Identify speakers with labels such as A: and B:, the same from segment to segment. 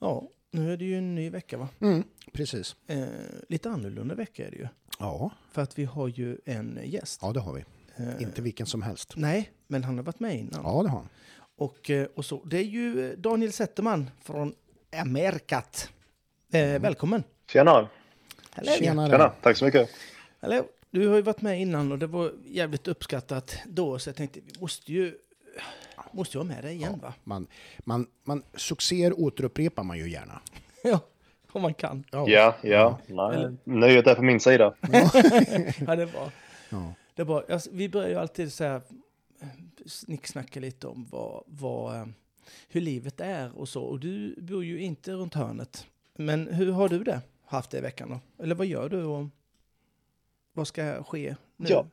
A: Ja, nu är det ju en ny vecka va?
B: Mm, precis.
A: Eh, lite annorlunda vecka är det ju.
B: Ja,
A: För att vi har ju en gäst.
B: ja det har vi.
A: Eh,
B: Inte vilken som helst.
A: Nej, men han har varit med innan.
B: Ja, det har han.
A: Och, eh, och så. Det är ju Daniel Zetterman från Amerikat. Eh, välkommen!
C: Tjena!
A: Hallå.
B: Tjenare.
C: Tjena, tack så mycket.
A: Hallå. Du har ju varit med innan och det var jävligt uppskattat då, så jag tänkte vi måste ju, måste ha med dig igen va?
B: Man, man, man, succéer återupprepar man ju gärna.
A: Ja, om man kan.
C: Ja, ja. Nej, nöjet är på min sida.
A: Ja, det är bra.
B: Ja.
A: Det är bra. Alltså, vi börjar ju alltid så här, eh, snicksnacka lite om vad, vad, eh, hur livet är och så. Och du bor ju inte runt hörnet. Men hur har du det haft det i veckan då? Eller vad gör du och vad ska ske nu?
C: Ja.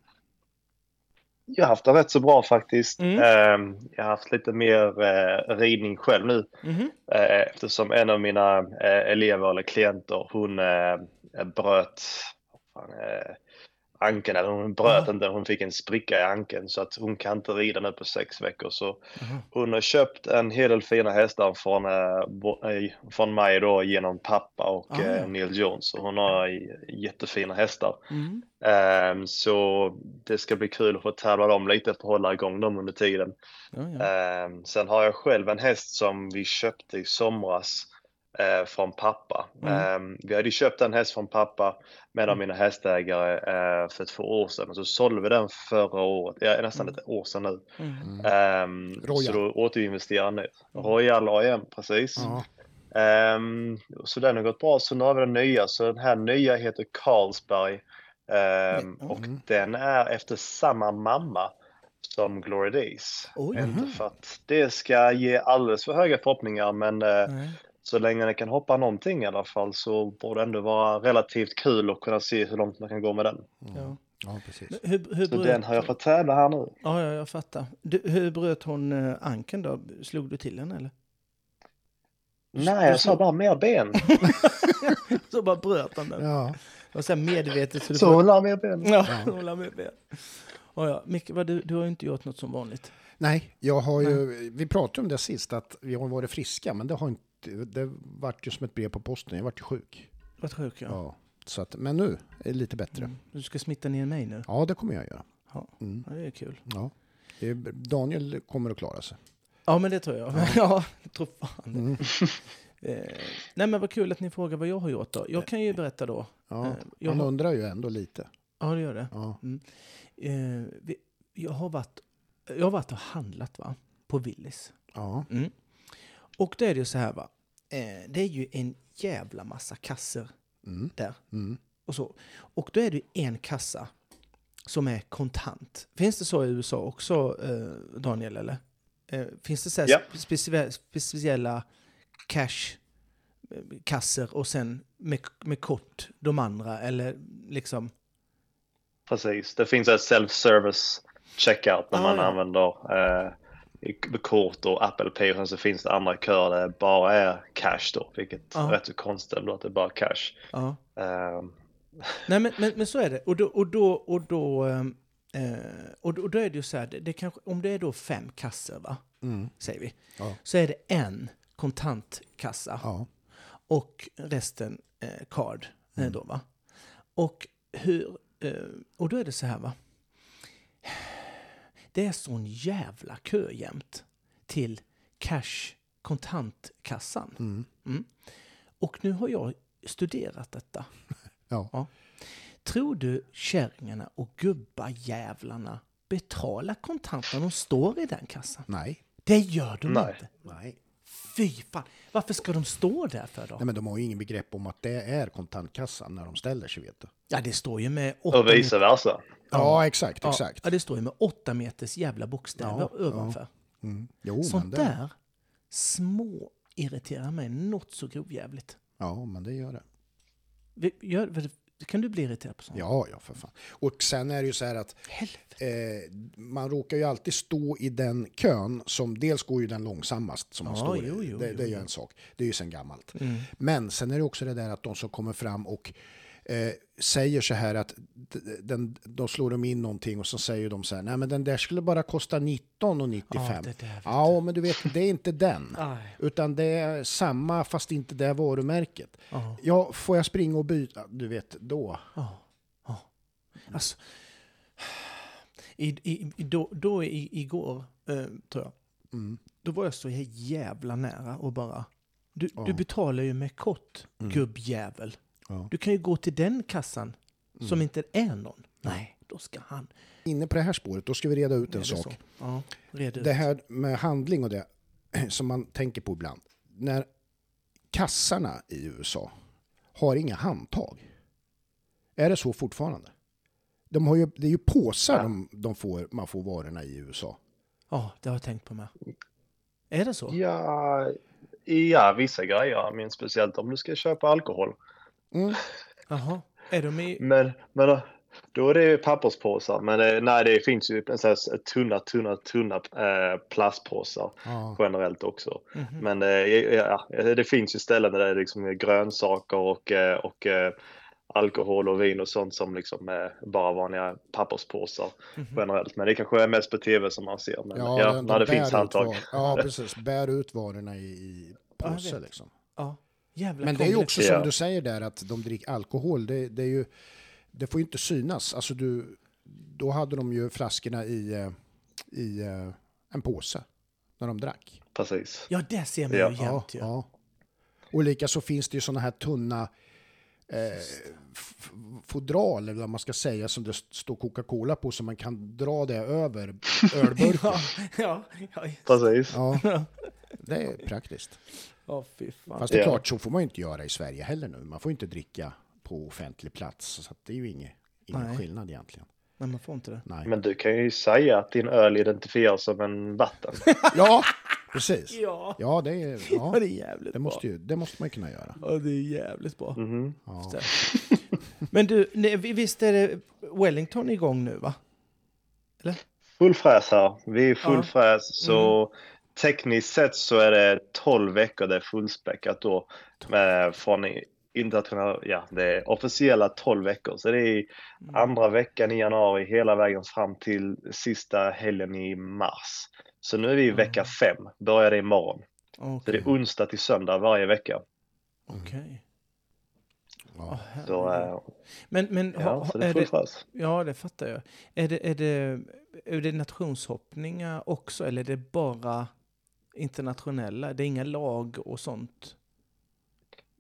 C: Jag har haft det rätt så bra faktiskt.
A: Mm.
C: Eh, Jag har haft lite mer eh, ridning själv nu eh, eftersom en av mina eh, elever eller klienter hon bröt vad fan, ankeln, eller hon bröt
A: Ja.
C: inte, hon fick en spricka i ankeln så att hon kan inte rida nu på sex veckor. Så
A: Jaha.
C: hon har köpt en hel del fina hästar från, eh, eh, från mig då genom pappa och
A: Ah, ja.
C: eh, Neil Jones. Och hon har jättefina hästar.
A: Mm.
C: Ehm, så det ska bli kul att få tävla dem lite för att hålla igång dem under tiden.
A: Ja, ja.
C: Ehm, sen har jag själv en häst som vi köpte i somras eh, från pappa.
A: Mm.
C: Ehm, vi hade köpt en häst från pappa med av mina hästägare eh, för två år sedan och så sålde vi den förra året, ja, nästan ett år sedan nu.
A: Mm.
C: Ehm,
B: Royal.
C: så då återinvesterade jag nu. Royal AM, precis.
B: Ja.
C: Ehm, så den har gått bra. Så nu har vi den nya. Så den här nya heter Carlsberg. Ehm,
A: Mm.
C: och den är efter samma mamma som Glory Days.
A: Oj.
C: Inte för att det ska ge alldeles för höga förhoppningar men
A: Nej.
C: Så länge den kan hoppa någonting i alla fall så borde det ändå vara relativt kul att kunna se hur långt man kan gå med den.
A: Ja.
B: ja, precis.
A: Hur, hur
C: Så
A: bröt,
C: den har jag fått tävla här nu.
A: Ja, ja, jag fattar. Du, hur bröt hon uh, anken då? Slog du till henne eller?
C: Nej, jag sa bara mer ben.
A: Så bara bröt han den.
B: Ja.
A: Så här medvetet. Så du
C: Så
A: får-
C: hon la mer ben.
A: Ja, hon la med ben. Ja, ja. Micke, vad, du, du har ju inte gjort något som vanligt.
B: Nej, jag har ju, vi pratade om det sist, att vi har varit friska, men det har inte, det vart ju som ett brev på posten, jag vart ju sjuk.
A: Vad sjuk jag
B: Ja. Så att, men nu är det lite bättre.
A: mm. Du ska smitta ner mig nu.
B: Ja, det kommer jag göra.
A: Ja,
B: Mm.
A: ja det är kul.
B: Ja. Daniel kommer att klara sig.
A: Ja, men det tror jag. Ja, jag tror fan det.
B: Mm.
A: Eh, nej, men vad kul att ni frågar vad jag har gjort då. Jag kan ju berätta då.
B: Ja.
A: Eh, jag
B: Man
A: har-
B: undrar ju ändå lite.
A: Ja, det gör det.
B: Ja.
A: Eh, vi, jag, har varit, jag har varit och handlat va? på Willys.
B: Ja.
A: Mm. Och då är det ju så här va. Eh, det är ju en jävla massa kasser
B: Mm.
A: där.
B: Mm.
A: Och, så. och då är det en kassa som är kontant. Finns det så i USA också, eh, Daniel? Eller? Eh, finns det så
C: Ja.
A: specie- speciella cash-kasser och sen med, med kort de andra? Eller liksom...
C: Precis, det finns ett self-service checkout när
A: Ah,
C: man
A: ja.
C: använder eh, kort och Apple Pay och sen så finns det andra köer där det bara är cash då, vilket
A: Ja.
C: är rätt så konstigt ändå att det är bara cash.
A: Ja.
C: Eh,
A: Nej, men, men, men så är det. Och då, och då, och då, ehm, eh, och då, och då är det ju så här, det, det kanske, om det är då fem kassor, va?
B: Mm.
A: säger vi,
B: Ja.
A: så är det en kontantkassa och resten eh, card. eh,
B: Mm.
A: Då, va? Och, hur, eh, och då är det så här, va? Det är sån jävla kö jämt till cash kontantkassan.
B: Mm.
A: Mm. Och nu har jag studerat detta.
B: Ja.
A: Tror du kärringarna och gubbajävlarna betalar kontant när de står i den kassan?
B: Nej.
A: Det gör de
C: Nej.
A: inte.
B: Nej.
A: Fy fan. Varför ska de stå där för då?
B: Nej, men de har ju ingen begrepp om att det är kontantkassan när de ställer sig, vet du.
A: Ja, det står ju med
C: och vice versa.
B: Ja, exakt,
A: ja,
B: exakt.
A: Ja, det står ju med åtta meters jävla bokstäver
B: Ja,
A: ovanför.
B: Mm. Jo, men
A: Sånt
B: det,
A: där små irriterar mig något så grovjävligt.
B: Ja, men det gör det.
A: Vi- Gör, kan du bli irriterad på sånt?
B: Ja, ja, för fan. Och sen är det ju så här att eh, man råkar ju alltid stå i den kön som dels går ju den långsammast som man
A: Ja,
B: står i.
A: jo, jo,
B: det,
A: jo,
B: det är ju en sak. Det är ju sen gammalt.
A: Mm.
B: Men sen är det också det där att de som kommer fram och eh, säger så här att den, då slår de in någonting och så säger de så här, nej men den där skulle bara kosta 19,95.
A: Ja, det där vet
B: Ja, men du vet, det är inte den.
A: Aj.
B: Utan det är samma fast inte det varumärket.
A: Ja.
B: Ja, får jag springa och byta? Du vet, då.
A: Ja. ja. Alltså, i, i, då, då i, igår, eh, tror jag,
B: Mm.
A: då var jag så jävla nära och bara... Du,
B: Ja.
A: du betalar ju med kort,
B: Mm.
A: gubbjävel.
B: Ja.
A: Du kan ju gå till den kassan som
B: Mm.
A: inte är någon. Nej, då ska han...
B: Inne på det här spåret, då ska vi reda ut en
A: det
B: sak.
A: Ja, red ut.
B: Det här med handling och det som man tänker på ibland. När kassarna i USA har inga handtag. Är det så fortfarande? De har ju, det är ju påsar
C: Ja.
B: de, de får, man får varorna i USA.
A: Ja, det har jag tänkt på med. Är det så?
C: Ja, ja, vissa grejer, men speciellt om du ska köpa alkohol.
B: Mm.
A: Jaha. Är de i...
C: Men, men då, då är det ju papperspåsar. Men nej, det finns ju en sån tunna, tunna, tunna eh, plastpåsar
B: Ja.
C: generellt också.
A: Mhm.
C: Men eh, ja, det finns ju ställen där det är liksom grönsaker och, eh, och alkohol och vin och sånt som liksom är bara vanliga papperspåsar
A: Mhm.
C: generellt. Men det kanske är mest på tv som man ser. Men ja,
B: de- de
C: när det finns handtag.
B: var- Ja, precis. Bär ut varorna i, i
A: Ja,
B: påse
A: vet.
B: liksom.
A: Ja. Jävla
B: Men det är ju också som
C: Ja.
B: du säger där att de dricker alkohol. Det, det är ju, det får ju inte synas. Alltså du, då hade de ju flaskorna i, eh, i eh, en påse när de drack.
C: Precis.
A: Ja, det ser man
C: Ja.
A: ju jämt ju.
B: ja. Och lika så finns det ju sådana här tunna eh, fodral, eller vad man ska säga, som det står Coca-Cola på, så man kan dra det över ölburken.
A: Ja, ja, ja.
B: Ja,
C: Precis.
B: det är praktiskt.
A: Ja, fy fan.
B: Fast det är
C: Ja.
B: klart, så får man ju inte göra i Sverige heller nu. Man får inte dricka på offentlig plats, så att det är ju inget, ingen
A: Nej.
B: skillnad egentligen.
A: Nej, man får inte det.
B: Nej.
C: Men du kan ju säga att din öl identifieras som en vatten.
B: Ja, precis.
A: Ja,
B: Ja, det, är,
A: ja
B: ja,
A: det är jävligt
B: det, måste ju, det måste man ju kunna göra.
A: Ja, det är jävligt bra.
C: Mhm.
B: Ja.
A: Men du, nej, visst är det Wellington igång nu va?
C: Full fräs här. Vi är full
A: Ja.
C: fräs. Så tekniskt sett så är det 12 veckor det är fullspäckat då. Med, från i- internationella, ja det är officiella 12 veckor. Så det är andra veckan i januari hela vägen fram till sista helgen i mars. Så nu är vi i vecka fem, börjar det imorgon. Så det är onsdag till söndag varje vecka.
A: Okej.
B: Ja.
A: Åh,
C: Så, eh,
A: Men, men ha,
C: ja, så det är
A: är det, ja, det fattar jag. Är det, är, det, är det nationshoppningar också eller är det bara internationella? Det är inga lag och sånt?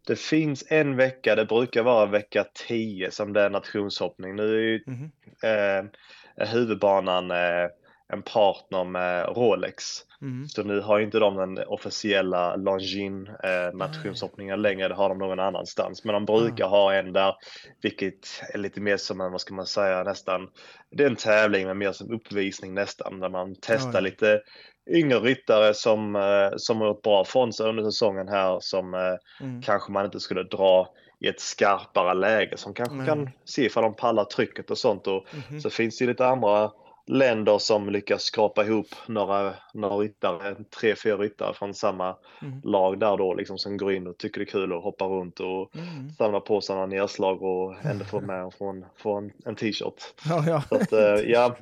C: Det finns en vecka, det brukar vara vecka 10 som det är nationshoppning. Nu är ju
A: Mhm.
C: eh, huvudbanan eh, en partner med Rolex.
A: Mm.
C: Så nu har inte de den officiella Longines eh, nationshoppningen längre, det har de någon annanstans. Men de brukar ha en där, vilket är lite mer som en, vad ska man säga, nästan, det är en tävling men mer som uppvisning nästan, där man testar
A: Ja, ja.
C: lite yngre ryttare som, eh, som har gjort bra från sig under säsongen här, som eh,
A: Mm.
C: kanske man inte skulle dra i ett skarpare läge, som kanske
A: Nej.
C: kan se ifall de pallar trycket och sånt. Och
A: Mhm.
C: så finns det lite andra länder som lyckas skrapa ihop några, några ryttare, tre, fyra ryttare från samma
A: Mm.
C: lag där då liksom som går in och tycker det är kul att hoppa runt och
A: Mm.
C: samla på sig några nedslag och ändå få med och få en, t-shirt.
A: Ja, ja.
C: Så att, eh, ja,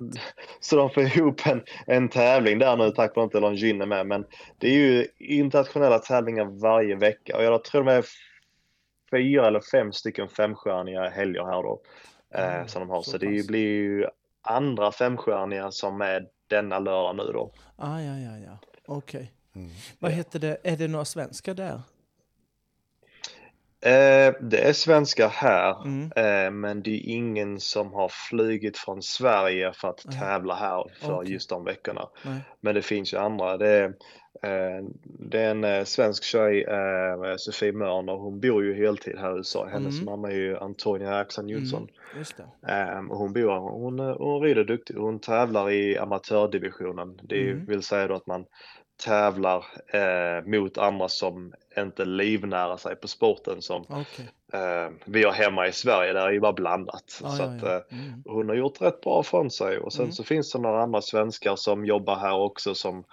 C: så de får ihop en, en tävling där nu tack vare att inte Longines är med. Men det är ju internationella tävlingar varje vecka och jag tror de är fyra eller fem stycken femstjärniga helger här då. Eh,
A: Mm,
C: som de har.
A: så
C: Så, det
A: pass.
C: blir ju andra femstjärniga som är denna lördag nu då.
A: Ah, ja, ja, ja. Okej.
B: Mm.
A: Vad heter det? Är det några svenskar där?
C: Eh, det är svenskar här,
A: Mm.
C: eh, men det är ingen som har flugit från Sverige för att
A: Nej.
C: tävla här för
A: Okej.
C: just de veckorna.
A: Nej.
C: Men det finns ju andra. Det är, det är en eh, svensk tjej, eh, Sofie Mörner, hon bor ju heltid här i USA. Hennes
A: Mm.
C: mamma är ju Antonia Axel Nilsson.
A: Mm.
C: Eh, och hon bor, hon, eh, hon rider duktigt. Hon tävlar i amatördivisionen. Det
A: Mm.
C: vill säga då att man tävlar eh, mot andra som inte livnära sig på sporten som
A: Okej.
C: eh, vi har hemma i Sverige. Där är ju bara blandat.
A: Ja,
C: så
A: ja,
C: att, eh,
A: Mm.
C: hon har gjort rätt bra från sig och sen
A: Mm.
C: så finns det några andra svenskar som jobbar här också som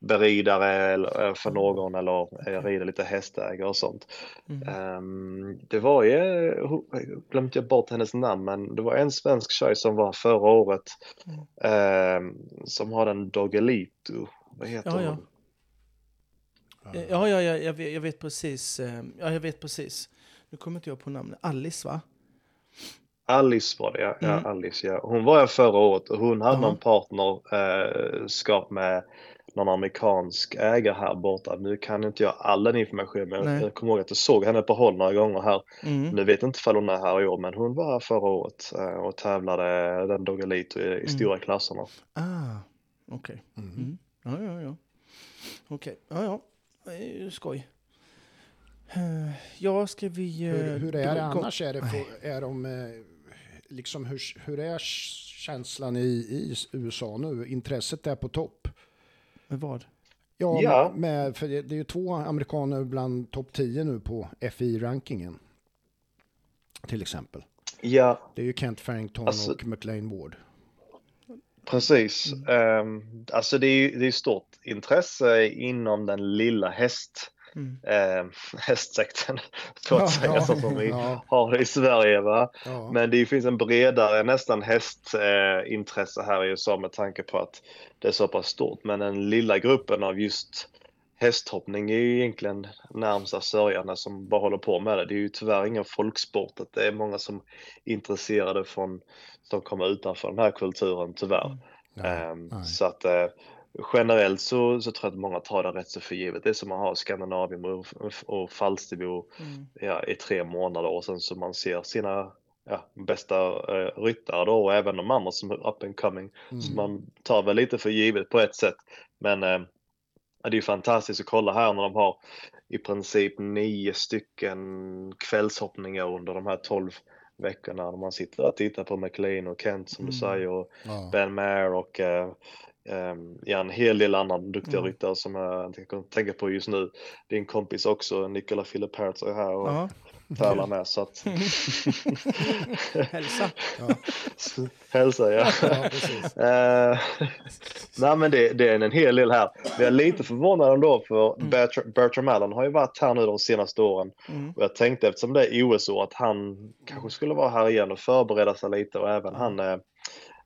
C: beridare eh, för någon eller eh, rider lite hästägare och sånt.
A: Mm.
C: Ehm, det var ju, glömde jag bort hennes namn, men det var en svensk tjej som var förra året
A: Mm.
C: ehm, som har en Doggelito. Vad heter
A: Ja, ja.
C: hon?
A: Eh, Ja, ja, ja jag, vet, jag vet precis. eh, Ja, jag vet precis. Nu kommer inte jag på namnet. Alice, va?
C: Alice var det, ja. ja
A: Mm.
C: Alice, ja. Hon var här förra året och hon hade
A: Jaha.
C: någon partnerskap med någon amerikansk ägare här borta. Nu kan inte jag all den informationen, men
A: Nej.
C: jag kommer ihåg att jag såg henne på håll några gånger här.
A: Mm.
C: Nu vet jag inte ifall hon är här i år, men hon var här förra året eh, och tävlade den Doggelito i, i
A: Mm.
C: stora klasserna.
A: Ah, okej.
B: Mm.
A: Mm. Ja, ja, ja. Okej, ja, ja. Ju skoj. Eh, Ja, ska vi... eh,
B: Hur, hur är det annars? Är, det för, är de, liksom hur, hur är känslan i, i USA nu? Intresset är på topp.
A: Med vad?
B: Ja,
C: Ja.
B: Med, för det, det är ju två amerikaner bland topp 10 nu på FI-rankingen. Till exempel.
C: Ja,
B: Det är ju Kent Farrington
C: Alltså-
B: och McLean Ward.
C: precis. Um, alltså det är ju det är stort intresse inom den lilla häst
A: Mm.
C: eh, hästsekten, så att
B: Ja,
C: säga,
B: ja,
C: som vi
B: ja.
C: har i Sverige. Va? Men det finns en bredare nästan hästintresse eh, här i USA med tanke på att det är så pass stort. Men den lilla gruppen av just hästhoppning är ju egentligen närmsta sörjande som bara håller på med det. Det är ju tyvärr ingen folksport. Att det är många som är intresserade från, som kommer utanför den här kulturen tyvärr.
B: Ja,
C: Ehm,
B: nej.
C: så att eh, generellt så, så tror jag att många tar det rätt så för givet. Det är som man har Skandinavien och, och Falsterbo
A: Mm.
C: ja, i tre månader och sen så man ser sina ja, bästa eh, ryttare då och även de andra som är up and coming.
B: Mm.
C: Så man tar väl lite för givet på ett sätt. Men eh, det är ju fantastiskt att kolla här när de har i princip nio stycken kvällshoppningar under de här tolv veckorna. När man sitter och tittar på McLean och Kent som du
A: Mm.
C: säger och
B: Ja.
C: Ben Maher och eh, ehm, ja, en hel del andra duktiga
A: Mm.
C: ryttare som jag tänker, tänker på just nu. Din kompis också, Nicola Philippertz är här och
A: Ja.
C: tävlar med så att
A: Hälsa.
B: Ja.
C: hälsa ja.
B: ja, precis.
C: Eh, nej men det, det är en hel del här. Vi är lite förvånade ändå för
A: Mm.
C: Bertram, Bertram Allen har ju varit här nu de senaste åren.
A: Mm.
C: Och jag tänkte eftersom det är OS-år att han kanske skulle vara här igen och förbereda sig lite och även han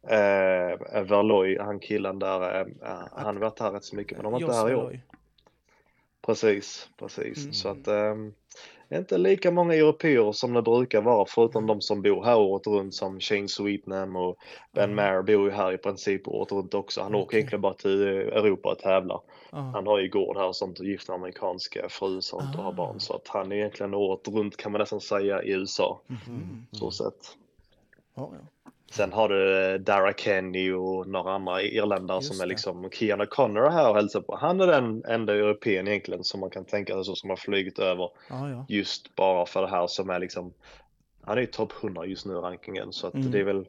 C: eh, eh, Verloy, han killen där, eh, han har varit här rätt så mycket men de var inte här i år. Precis, precis.
A: Mm.
C: Så att um, inte lika många europeer som det brukar vara förutom de som bor här året runt som Shane Sweetnam och Ben
A: Mm.
C: Maher bor ju här i princip året runt också. Han åker
A: Okej.
C: egentligen bara till Europa och tävlar.
A: Ja.
C: Han har ju gård här och sånt och gift med amerikanska fru och sånt och har
A: Ah.
C: barn. Så att han är egentligen året runt kan man nästan säga i USA.
A: Mhm.
C: Så sett.
A: Ja, ja.
C: Sen har du eh, Dara Kenny och några andra irländare
A: Just
C: som är
A: det.
C: liksom Kian O'Connor är här och hälsar på. Han är den enda europeen egentligen som man kan tänka sig så som har flugit över
A: ja, ja.
C: just bara för det här som är liksom han är ju topp 100 just nu i rankingen så att
A: Mm.
C: det är väl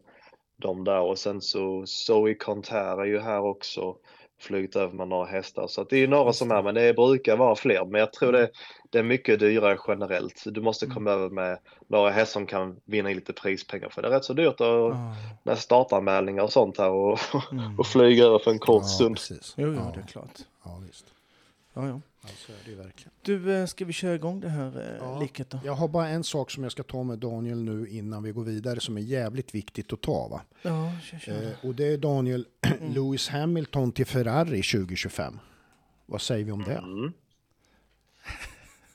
C: de där och sen så Zoe Conter är ju här också flugit över med några hästar så att det är några som är men det brukar vara fler men jag tror det, det är mycket dyrare generellt. Du måste komma över med några hästar som kan vinna in lite prispengar för det är rätt så dyrt att
A: Ja.
C: med startanmälningar och sånt här och,
A: Mm.
C: och flyga över för en kort
B: Ja,
C: stund.
B: precis.
A: Jo, jo,
B: ja,
A: det är klart.
B: ja, visst.
A: Ja, ja.
B: Ja, så är det ju verkligen.
A: Du, eh, ska vi köra igång det här eh,
B: Ja.
A: liket då?
B: Jag har bara en sak som jag ska ta med Daniel nu innan vi går vidare som är jävligt viktigt att ta. Va?
A: Ja, kör, kör.
B: Eh, och det är Daniel Lewis Hamilton till Ferrari 2025. Vad säger vi om det?
C: Mm.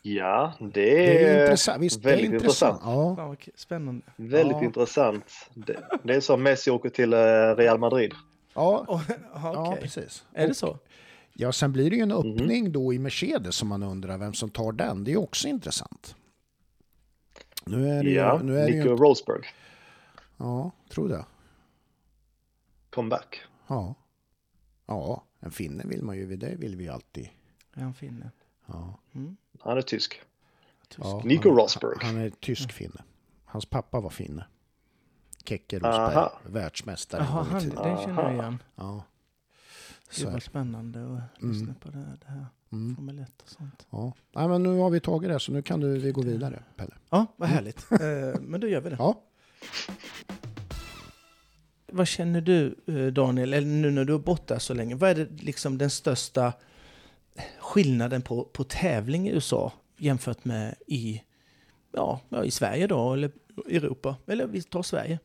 C: Ja, det
B: Det är
C: är,
B: intressant. Visst, det är
C: väldigt
B: intressant.
C: intressant.
B: Ja,
A: k- spännande.
C: Väldigt
B: Ja.
C: intressant. Det, det är som Messi åker till eh, Real Madrid.
B: ja,
A: Oh, aha,
B: ja, precis.
A: Är det
B: Och-
A: så?
B: Ja, sen blir det ju en
C: Mhm.
B: öppning då i Mercedes som man undrar vem som tar den. Det är också intressant. Nu är det
C: Ja,
B: ju, nu är det
C: Nico
B: ju,
C: Rosberg.
B: ja, tror det.
C: Comeback.
B: Ja. Ja, en finne vill man ju, det vill vi ju alltid.
A: Han finne?
B: Ja.
A: Mm.
C: Han är tysk.
A: Tysk.
B: Ja,
C: Nico
B: han,
C: Rosberg.
B: Han är tysk finne. Hans pappa var finne. Keke Rosberg,
C: Aha.
B: världsmästare.
A: Jaha,
B: en
A: den känner jag igen.
B: Ja.
A: Det var spännande att
B: Mm.
A: lyssna på det, här- det här
B: Mm.
A: Formel 1 och sånt.
B: Ja. Nej, men nu har vi tagit det så nu kan du, vi gå vidare, Pelle.
A: Ja, vad härligt. Eh, Men då gör vi det.
B: Ja.
A: Vad känner du eh, Daniel, eller nu när du har bott där så länge, vad är det liksom den största skillnaden på, på tävling i USA jämfört med i, ja, i Sverige då, eller Europa, eller vi tar Sverige.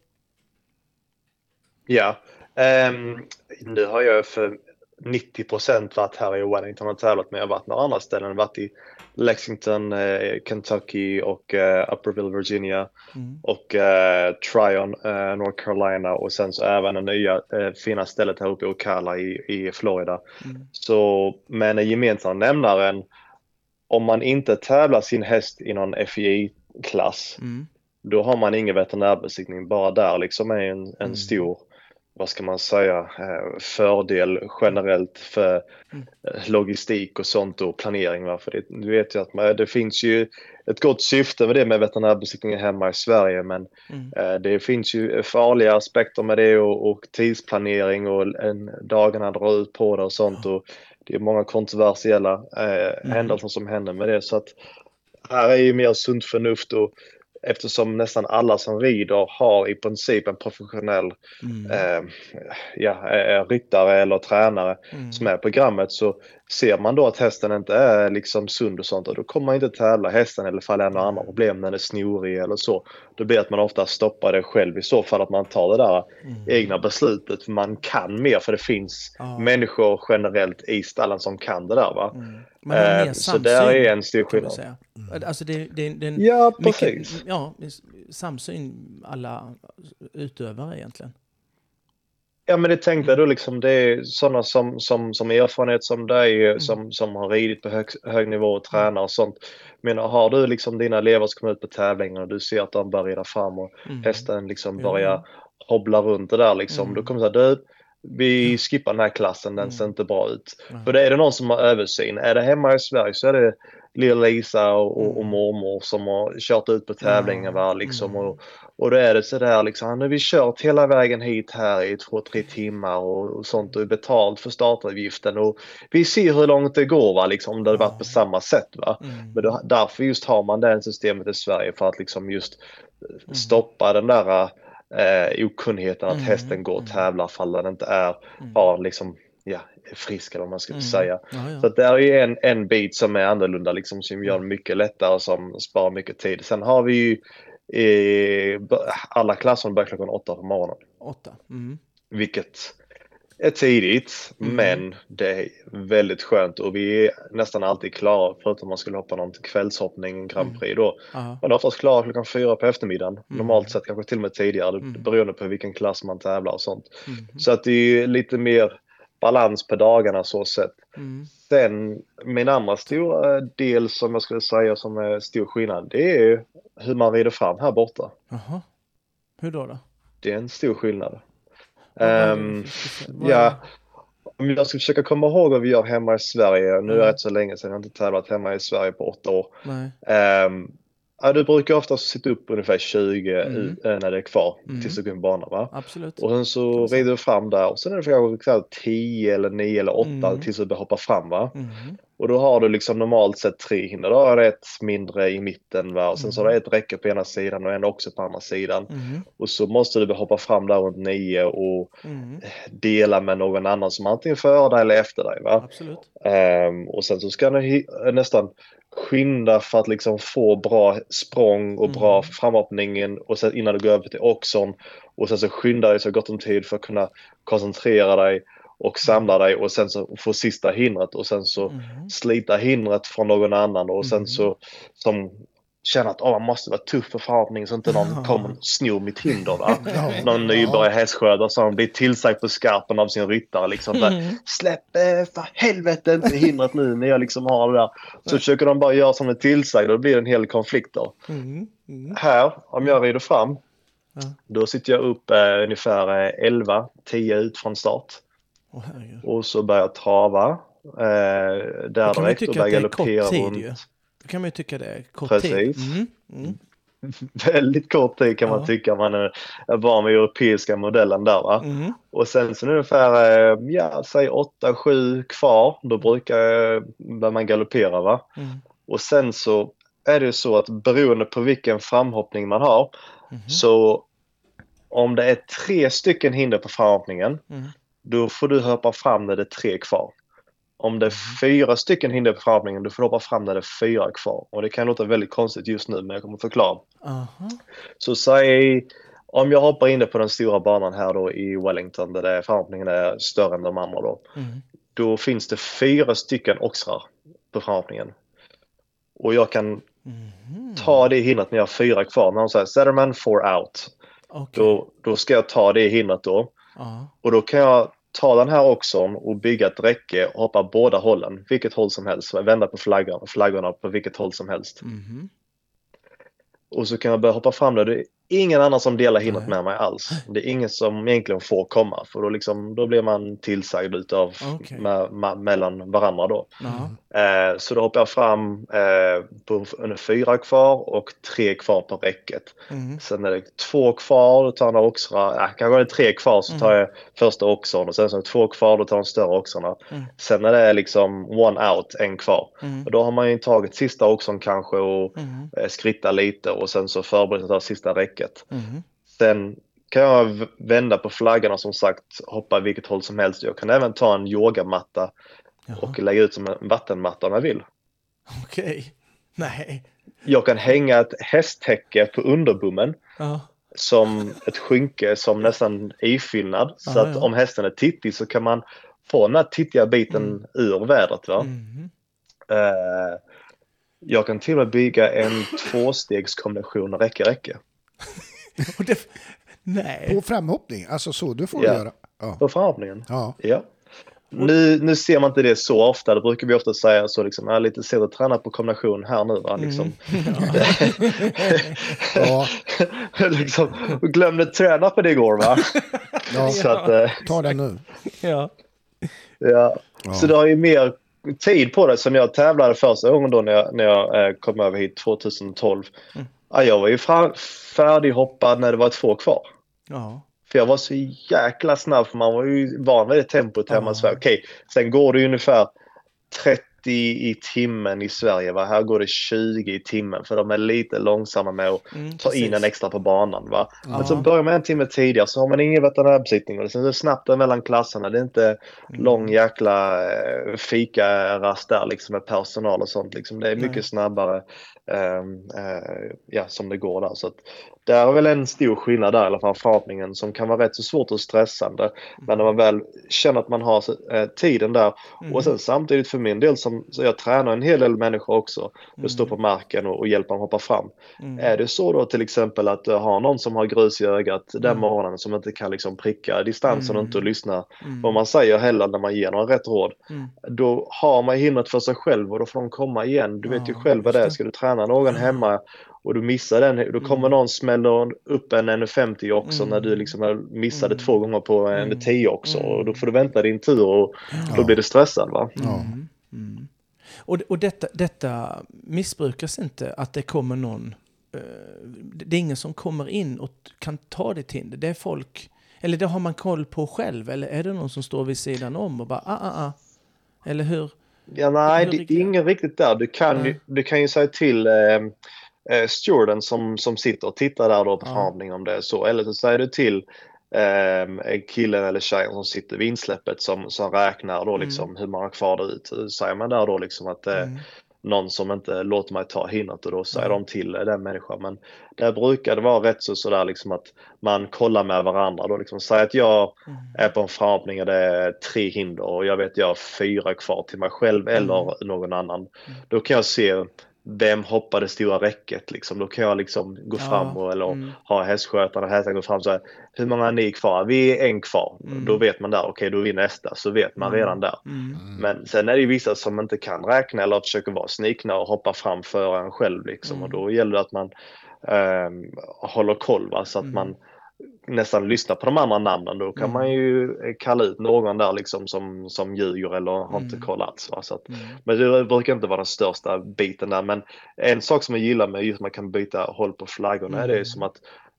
C: Ja, ehm, nu har jag för 90 procent varit här i Wellington och tävlat men jag har varit några andra ställen. Varit i Lexington, eh, Kentucky och eh, Upperville, Virginia
A: Mm.
C: och eh, Tryon, eh, North Carolina och sen så även det nya eh, fina stället här uppe i Ocala i, i Florida.
A: Mm.
C: Så med den gemensamma nämnaren, om man inte tävlar sin häst i någon FI-klass,
A: Mm.
C: då har man ingen veterinärbesiktning. Bara där liksom är en, en
A: Mm.
C: stor, vad ska man säga, eh, fördel generellt för
A: Mm.
C: eh, logistik och sånt och planering. Va? För det, du vet ju att man, det finns ju ett gott syfte med det med veterinärbesiktningen hemma i Sverige men
A: Mm.
C: eh, det finns ju farliga aspekter med det och, och tidsplanering och en, dagarna drar ut på det och sånt. Och det är många kontroversiella eh,
A: Mm.
C: händelser som händer med det. Så att här är ju mer sunt förnuft och eftersom nästan alla som rider har i princip en professionell
A: Mm.
C: eh, ja, eh, ryttare eller tränare
A: Mm.
C: som är på programmet så ser man då att hästen inte är liksom sund och sånt och då kommer man inte tävla hästen eller fall några andra problem när den är snorig eller så. Då blir att man ofta stoppar det själv i så fall att man tar det där
A: Mm.
C: egna beslutet för man kan mer för det finns
A: Ja.
C: människor generellt i stallen som kan det där va.
A: Mm. Man har
C: Eh, så där är en stor skillnad.
A: säga. Alltså det, det, det
C: Ja
A: mycket,
C: precis.
A: ja, samsyn alla utövare egentligen.
C: Ja men det tänkte jag då liksom det är sådana som, som, som erfarenhet som dig
A: Mm.
C: som, som har ridit på hög, hög nivå och tränar och sånt. Men har du liksom dina elever som kommer ut på tävlingar och du ser att de börjar rida fram och
A: Mm.
C: hästen liksom
A: Ja.
C: börjar hobbla runt det där liksom.
A: Mm.
C: Då kommer det säga du vi skippar den här klassen, den ser
A: Mm.
C: inte bra ut. För det är det någon som har översyn. Är det hemma i Sverige så är det lilla Lisa och, och, och
A: Mm.
C: mormor som har kört ut på tävlingar va, liksom.
A: Mm.
C: Och, och då är det sådär liksom, nu har vi kört hela vägen hit här i två, tre timmar och, och sånt och betalt för startavgiften och vi ser hur långt det går va, liksom, om det hade varit på samma sätt va.
A: Mm.
C: Men då, därför just har man det systemet i Sverige för att liksom just
A: Mm.
C: stoppa den där eh, okunnigheten att
A: Mm,
C: hästen går och
A: mm.
C: tävlar fall den inte är,
A: Mm.
C: har liksom, ja, frisk eller vad man ska
A: Mm.
C: säga.
A: Ja, ja.
C: Så det är ju en, en bit som är annorlunda liksom som gör det mycket lättare och som sparar mycket tid. Sen har vi ju eh, alla klasser börjar klockan åtta på morgonen.
A: Åtta. Mm.
C: Vilket är tidigt
A: Mm.
C: men det är väldigt skönt och vi är nästan alltid klara förutom om man skulle hoppa någon kvällshoppning, Grand
A: Mm.
C: Prix då. Man är oftast klar klockan fyra på eftermiddagen. Normalt sett kanske till och med tidigare
A: Mm.
C: beroende på vilken klass man tävlar och sånt.
A: Mm.
C: Så att det är lite mer balans på dagarna så sett.
A: Mm.
C: Sen min andra stora del som jag skulle säga som är stor skillnad det är hur man rider fram här borta.
A: Jaha. Hur då? då?
C: Det är en stor skillnad. Ehm?
A: Vad
C: ja.
A: är-
C: Om jag ska försöka komma ihåg vad vi gör hemma i Sverige. Nu är det
A: Mm.
C: rätt så länge sedan jag har inte tävlat hemma i Sverige på åtta år. Um, ja, du brukar oftast sitta upp ungefär 20
A: Mm.
C: ut- eh, när det är kvar
A: Mm.
C: tills du går in på banan va?
A: Absolut.
C: Och sen så rider du fram där och sen är det kanske 10 eller 9 eller 8
A: Mm.
C: tills du börjar hoppa fram va?
A: Mm.
C: Och då har du liksom normalt sett tre hinder. Då har du ett mindre i mitten va? och sen så har du ett räcke på ena sidan och en också på andra sidan.
A: Mm.
C: Och så måste du hoppa fram där runt 9 och
A: Mm.
C: dela med någon annan som antingen före dig eller efter dig va?
A: Absolut.
C: Ehm, och sen så ska du hi- nästan skynda för att liksom få bra språng och bra
A: Mm.
C: framhoppningen och sen innan du går över till oxon och sen så skynda dig så gott om tid för att kunna koncentrera dig och samla dig och sen så få sista hindret och sen så
A: Mm.
C: slita hindret från någon annan och sen
A: Mm.
C: så som känner att åh, man måste vara tuff för framhoppningen så inte någon
A: Ja.
C: kommer och snor mitt hinder. Va?
B: Ja.
C: Någon nybörjare hästskötare som blir tillsagd på skarpen av sin ryttare. Liksom,
A: Mm.
C: Släpp eh, för helvete inte hindret nu när jag liksom har det där. Så försöker de bara göra som de är tillsagda och då blir det en hel konflikt då.
A: Mm. Mm.
C: Här, om jag rider fram,
A: Ja.
C: då sitter jag upp eh, ungefär eh, 11, 10 ut från start.
A: Herregud.
C: Och så börjar jag trava. Eh, där direkt och börjar galoppera runt.
A: ju. Då kan man ju tycka det är kort
C: Precis.
A: tid. Mm. Mm.
C: väldigt kort tid kan man
A: Ja.
C: tycka man är, van vid europeiska modellen där va.
A: Mm.
C: Och sen så ungefär, eh, ja, säg 8-7 kvar. Då brukar eh, man galoppera va.
A: Mm.
C: Och sen så är det så att beroende på vilken framhoppning man har
A: Mhm.
C: så om det är tre stycken hinder på framhoppningen
A: Mm.
C: då får du hoppa fram när det är tre kvar. Om det är fyra stycken hinder på framhoppningen då får du hoppa fram när det är fyra kvar. Och det kan låta väldigt konstigt just nu men jag kommer förklara.
A: Aha.
C: Så säg om jag hoppar inne på den stora banan här då i Wellington där det framhoppningen är större än de andra då.
A: Mm.
C: Då finns det fyra stycken oxrar på framhoppningen. Och jag kan
A: Mhm.
C: ta det hindret när jag har fyra kvar. När de säger Setterman four out.
A: Okej.
C: Då, då ska jag ta det hindret då.
A: Ja.
C: Och då kan jag ta den här oxon och bygga ett räcke och hoppa båda hållen. Vilket håll som helst. Vända på flaggan, flaggorna på vilket håll som helst.
A: Mhm.
C: Och så kan jag börja hoppa fram där. Det är ingen annan som delar hindret med mig alls. Det är ingen som egentligen får komma. För då, liksom, då blir man tillsagd utav med, mellan varandra då.
A: Ja.
C: Eh, så då hoppar jag fram eh, på under fyra kvar och tre kvar på räcket.
A: Mm.
C: Sen är det två kvar, då tar några oxrar. Äh, kanske är det tre kvar så tar jag första oxern och sen så är det två kvar, då tar de större oxarna.
A: Mm.
C: Sen är det liksom one out, en kvar.
A: Mm.
C: Och då har man ju tagit sista oxern kanske och
A: Mm.
C: eh, skritta lite och sen så förberett att ta sista räcket.
A: Mm.
C: Sen kan jag vända på flaggorna som sagt, hoppa vilket håll som helst. Jag kan även ta en yogamatta
A: Jaha.
C: och lägga ut som en vattenmatta om jag vill.
A: Okej. Nej.
C: Jag kan hänga ett hästtäcke på underbommen
A: Ja.
C: som ett skynke som nästan ifyllnad. Så
A: Ah,
C: att
A: ja.
C: om hästen är tittig så kan man få den här tittiga biten ur vädret. Va?
A: Mhm.
C: Eh, jag kan till och med bygga en tvåstegskombination räcke-räcke.
A: Det... Nej.
B: På framhoppning, alltså så, du får
C: Ja.
B: du göra. Ja.
C: På framhoppningen.
B: ja.
C: Ja. Nu, nu ser man inte det så ofta. Det brukar vi ofta säga så liksom, jag är lite sent att träna på kombination här nu va. Liksom.
B: Ja.
C: liksom, och glömde träna på det igår va.
B: Ja.
C: Så att, eh,
B: Ta den nu.
A: Ja.
C: ja.
B: Ja.
C: Så det har ju mer tid på det. När jag tävlade första gången då när jag, när jag eh, kom över hit 2012.
A: Mm.
C: Ja, jag var ju färdighoppad när det var två kvar.
A: Ja.
C: För jag var så jäkla snabb för man var ju van vid det tempot hemma i Sverige. Okej, sen går det ungefär 30 i timmen i Sverige. Va? Här går det 20 i timmen för de är lite långsamma med att
A: Mm,
C: ta in en extra på banan. Va?
A: Ja.
C: Men så börjar man en timme tidigare så har man ingen veterinärbesiktning och sen är det snabbt mellan klasserna. Det är inte
A: Mm.
C: lång jäkla eh, fikarast där liksom med personal och sånt. Liksom. Det är mycket
A: Nej.
C: snabbare ja, som det går där. Så att, det är väl en stor skillnad där i alla fall, förhoppningen som kan vara rätt så svårt och stressande. Men när man väl känner att man har eh, tiden där
A: Mm.
C: och sen samtidigt för min del som så jag tränar en hel del människor också. Jag står på marken och, och hjälper dem hoppa fram.
A: Mm.
C: Är det så då till exempel att du har någon som har grus i ögat den
A: Mm.
C: morgonen som inte kan liksom pricka distansen och
A: Mm.
C: inte lyssna
A: Mm.
C: vad man säger heller när man ger några rätt råd.
A: Mm.
C: Då har man hindret för sig själv och då får de komma igen. Du vet ju själv vad det är. Ska du träna någon hemma och du missar den, då kommer någon smäller upp en N50 också
A: Mm.
C: när du liksom missade
A: Mm.
C: två gånger på en
A: Mm.
C: 10 också.
A: Mm.
C: Och då får du vänta din tur och då blir du stressad va.
A: Mm. Mm. Och, och detta, detta missbrukas inte, att det kommer någon... eh, det är ingen som kommer in och kan ta ditt hinder. Det är folk... Eller det har man koll på själv, eller är det någon som står vid sidan om och bara ah, ah, ah. Eller hur?
C: Ja, nej, det är ingen riktigt där. Du kan, ju, du kan ju säga till eh, eh, stewarden som, som sitter och tittar där då på förhandling om det är så. Eller så säger du till eh, killen eller tjejen som sitter vid insläppet som, som räknar då liksom hur många kvar det är ut. Så säger man där då liksom att är
A: Mm.
C: Någon som inte låter mig ta hindret och då säger
A: Ja.
C: de till den människan. Men där brukar det vara rätt så sådär liksom att man kollar med varandra då liksom. Säg att jag
A: Mm.
C: är på en förhoppning och det är tre hinder och jag vet jag har fyra kvar till mig själv eller någon annan. Då kan jag se vem hoppar det stora räcket liksom. Då kan jag liksom gå
A: Ja,
C: fram och eller
A: mm.
C: ha hästskötaren och hästen gå fram så här. Hur många är ni kvar? Vi är en kvar.
A: Mm.
C: Då vet man där, okej då är vi nästa. Så vet man
A: Mm.
C: redan där.
A: Mm.
C: Men sen är det ju vissa som inte kan räkna eller försöker vara snikna och hoppa fram för en själv liksom.
A: Mm.
C: Och då gäller det att man ehm, håller koll va? så att
A: Mm.
C: man nästan lyssna på de andra namnen. Då kan
A: Mm.
C: man ju kalla ut någon där liksom som, som ljuger eller har inte
A: Mm.
C: kollat. Va? Så att,
A: Mm.
C: men det brukar inte vara den största biten där. Men en sak som jag gillar med just att man kan byta håll på flaggorna är det
A: Mm.
C: som att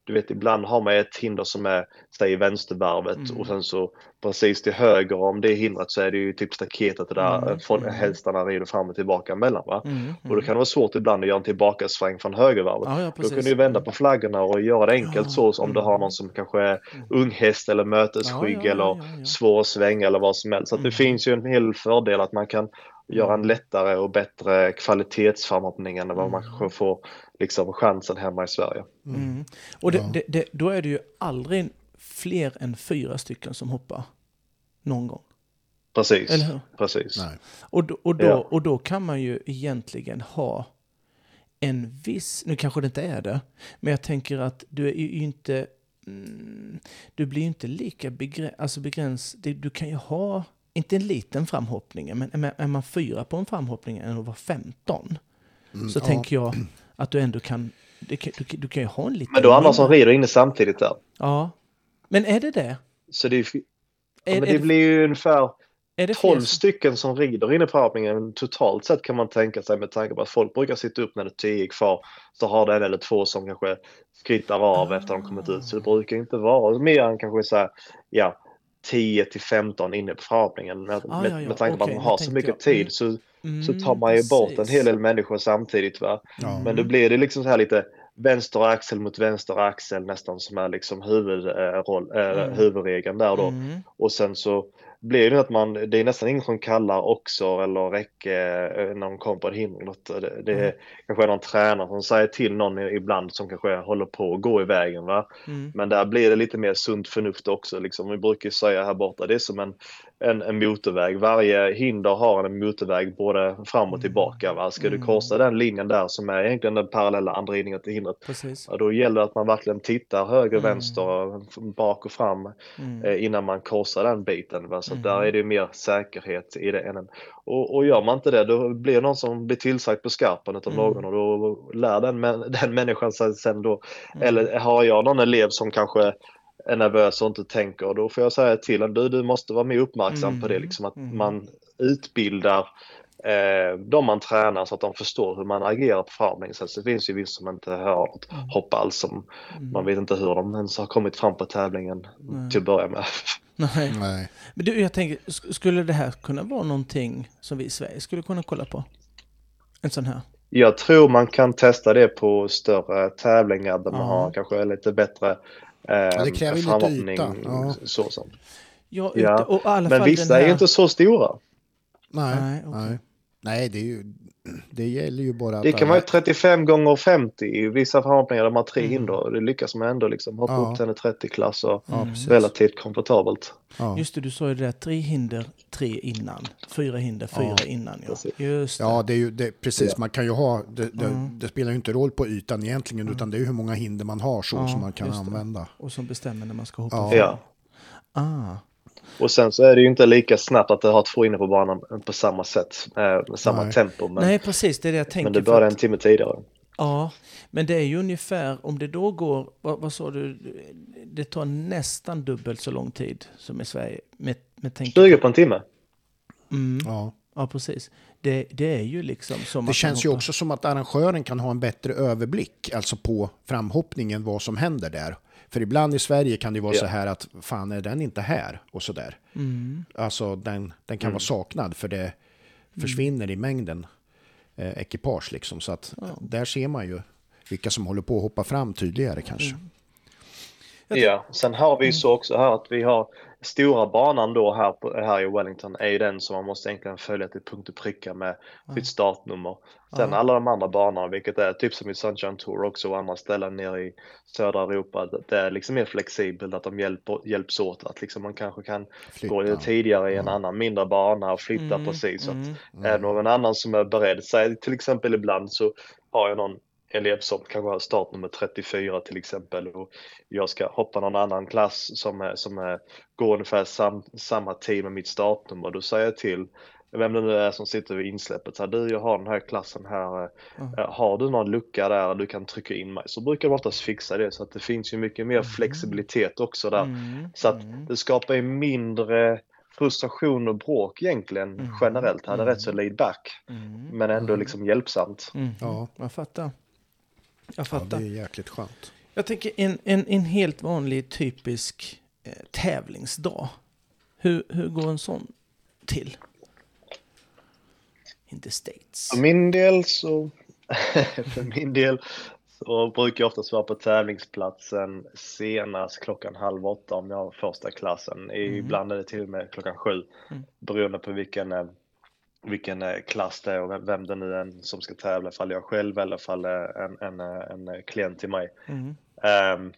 C: du vet ibland har man ett hinder som är säg vänstervarvet
A: Mm.
C: och sen så precis till höger om det hindret så är det ju typ staketet där
A: Mm.
C: folk,
A: Mm.
C: hästarna rider fram och tillbaka emellan va.
A: Mm.
C: Och då kan det vara svårt ibland att göra en tillbakasväng från högervarvet.
A: Ja, ja,
C: Då kan du vända på flaggorna och göra det enkelt
A: Ja,
C: så om du
A: mm.
C: har någon som kanske är unghäst eller mötesskygg eller svår att svänga eller vad som helst. Så det
A: Mm.
C: finns ju en hel fördel att man kan göra en
A: Mm.
C: lättare och bättre kvalitetsframhoppning än vad man
A: Mm.
C: kanske får liksom chansen hemma i Sverige.
A: Mm. Och det, det, det, då är det ju aldrig fler än fyra stycken som hoppar någon gång.
C: Precis,
A: Eller hur?
C: precis.
B: Nej.
A: Och då, och, då,
C: Ja.
A: och då kan man ju egentligen ha en viss, nu kanske det inte är det, men jag tänker att du är ju inte, mm, du blir ju inte lika begräns, alltså begräns, det, du kan ju ha, inte en liten framhoppning, men är, man fyra på en framhoppning än att vara 15,
B: Mm,
A: så
B: ja.
A: tänker jag att du ändå kan, det kan du, du kan ju ha en liten...
C: Men då är andra som rider inne samtidigt där.
A: Ja. Men är det det?
C: Så det, är, ja,
A: Är,
C: men
A: är,
C: det blir ju ungefär
A: är det fler
C: 12
A: som-
C: stycken som rider inne på hoppningen totalt sett kan man tänka sig med tanke på att folk brukar sitta upp när det är 10 kvar så har det en eller två som kanske skrittar av efter de kommit ut. Så det brukar inte vara mer än kanske så här, ja 10 till 15 inne på förhoppningen. Med,
A: Ah,
C: med,
A: ja, ja,
C: med tanke på
A: okej,
C: att man har så mycket
A: jag. Mm.
C: tid så, så
A: Mm,
C: tar man ju bort en
A: precis.
C: hel del människor samtidigt. Va?
B: Ja.
C: Men då blir det liksom så här lite vänster axel mot vänster axel nästan som är liksom huvudroll, äh,
A: Mm.
C: huvudregeln där då.
A: Mm.
C: Och sen så blir det att man, det är nästan ingen som kallar också eller räcke eh, när de kommer på ett hinder. Det, det
A: Mm.
C: kanske är någon tränare som säger till någon ibland som kanske håller på att gå i vägen. Va?
A: Mm.
C: Men där blir det lite mer sunt förnuft också. Liksom. Vi brukar säga här borta, det är som en, en, en motorväg. Varje hinder har en motorväg både fram och tillbaka. Va? Ska du
A: Mm.
C: korsa den linjen där som är egentligen den parallella anridningen till hindret,
A: Precis.
C: då gäller det att man verkligen tittar höger,
A: Mm.
C: vänster, bak och fram
A: Mm.
C: eh, innan man korsar den biten. Va? Så
A: Mm.
C: där är det mer säkerhet i det. Än och, och gör man inte det då blir det någon som blir tillsagd på skarpen utav
A: Mm.
C: någon och då lär den, den människan sig sen då.
A: Mm.
C: Eller har jag någon elev som kanske är nervös och inte tänker då får jag säga till en du, du måste vara mer uppmärksam på det.
A: Mm.
C: Liksom att
A: Mm.
C: man utbildar eh, de man tränar så att de förstår hur man agerar på farmning. Sen så finns ju vissa som inte har något hopp alls. Som,
A: Mm.
C: Man vet inte hur de ens har kommit fram på tävlingen
A: Nej.
C: till att börja med.
A: Nej.
B: Nej.
A: Men du, jag tänker, sk- skulle det här kunna vara någonting som vi i Sverige skulle kunna kolla på? En sån här?
C: Jag tror man kan testa det på större tävlingar där man
A: Ja.
C: har kanske lite bättre eh,
B: det kräver ju lite
C: framhoppning,
B: yta, ja.
C: Så, så.
A: Ja,
C: Ja,
A: och i alla
C: Men
A: fall
C: vissa
A: den
C: är
A: här...
C: ju inte så stora.
B: Nej.
A: Nej, okej.
B: Nej. Nej, det är ju... Det gäller ju bara.
C: Det kan vara 35 gånger 50 i vissa framhoppningar där man har tre
A: Mm.
C: hinder. och Det lyckas man ändå liksom hoppa
B: Ja.
C: upp till en 30-klass och
B: Ja,
A: Mm.
C: relativt komfortabelt.
B: Ja.
A: Just det, du sa ju det där, tre hinder, tre innan. Fyra hinder, fyra
B: Ja,
A: innan. Ja.
C: precis.
A: Just det.
B: Ja, det är ju det, precis.
C: Ja.
B: Man kan ju ha, det, det,
A: Mm.
B: det spelar ju inte roll på ytan egentligen, utan det är ju hur många hinder man har så
A: Ja,
B: som man kan använda.
A: Och som bestämmer när man ska hoppa.
B: Ja.
A: Ah.
C: Och sen så är det ju inte lika snabbt att du har två inne på banan på samma sätt, eh, med samma
B: Nej.
C: tempo. Men,
A: Nej, precis, det är det jag tänker.
C: men det börjar
A: att-
C: en timme tidigare.
A: Ja, men det är ju ungefär, om det då går, vad, vad sa du, det tar nästan dubbelt så lång tid som i Sverige. Med, med tänk
C: 20 på en timme.
A: Mm,
B: Ja.
A: ja, precis. Det, det är ju liksom som
B: Det känns ju också som att arrangören kan ha en bättre överblick, alltså på framhoppningen, vad som händer där. För ibland i Sverige kan det vara
C: Ja.
B: så här att fan är den inte här och så där.
A: Mm,
B: Alltså den, den kan
C: Mm.
B: vara saknad för det försvinner i mängden eh, ekipage liksom. Så att
A: Ja.
B: där ser man ju vilka som håller på att hoppa fram tydligare kanske.
A: Mm.
C: Ja, sen har vi ju så också här att vi har stora banan då här, på, här i Wellington är ju den som man måste egentligen följa till punkt och pricka med sitt startnummer. Sen
A: Ja.
C: alla de andra banorna, vilket är typ som i Sunshine Tour också och andra ställen nere i södra Europa, det- det är liksom mer flexibelt att de hjälper, hjälps åt. Att liksom man kanske kan gå lite tidigare i en annan mindre bana och flytta
A: Mm,
C: precis. Så att
A: mm.
C: är det någon annan som är beredd, säg till exempel ibland så har jag någon elev som kanske har startnummer 34 till exempel och jag ska hoppa någon annan klass som, är, som är, går ungefär sam, samma tid med mitt startnummer. Då säger jag till vem det nu är som sitter vid insläppet, så här, du jag har den här klassen här, eh,
A: Ja.
C: eh, har du någon lucka där du kan trycka in mig? Så brukar de oftast fixa det så att det finns ju mycket mer flexibilitet också där.
A: Mm,
C: Så att
A: mm.
C: det skapar ju mindre frustration och bråk egentligen
A: Mm.
C: generellt. Han är
A: Mm.
C: rätt så laid back
A: Mm.
C: men ändå liksom hjälpsamt.
A: Mm.
B: Ja.
A: Jag fattar. Jag
B: Ja,
A: fattar.
B: det är jäkligt skönt.
A: Jag tänker en, en, en helt vanlig typisk eh, tävlingsdag. Hur, hur går en sån till? In the States.
C: För min del så, för min del så brukar jag oftast vara på tävlingsplatsen senast klockan halv åtta om jag har första klassen. Ibland är det till och med klockan sju
A: Mm.
C: beroende på vilken, eh, vilken eh, klass det är och vem, det nu är som ska tävla, ifall jag själv eller ifall är en, en, eh, en eh, klient till mig.
A: Mm.
C: Um,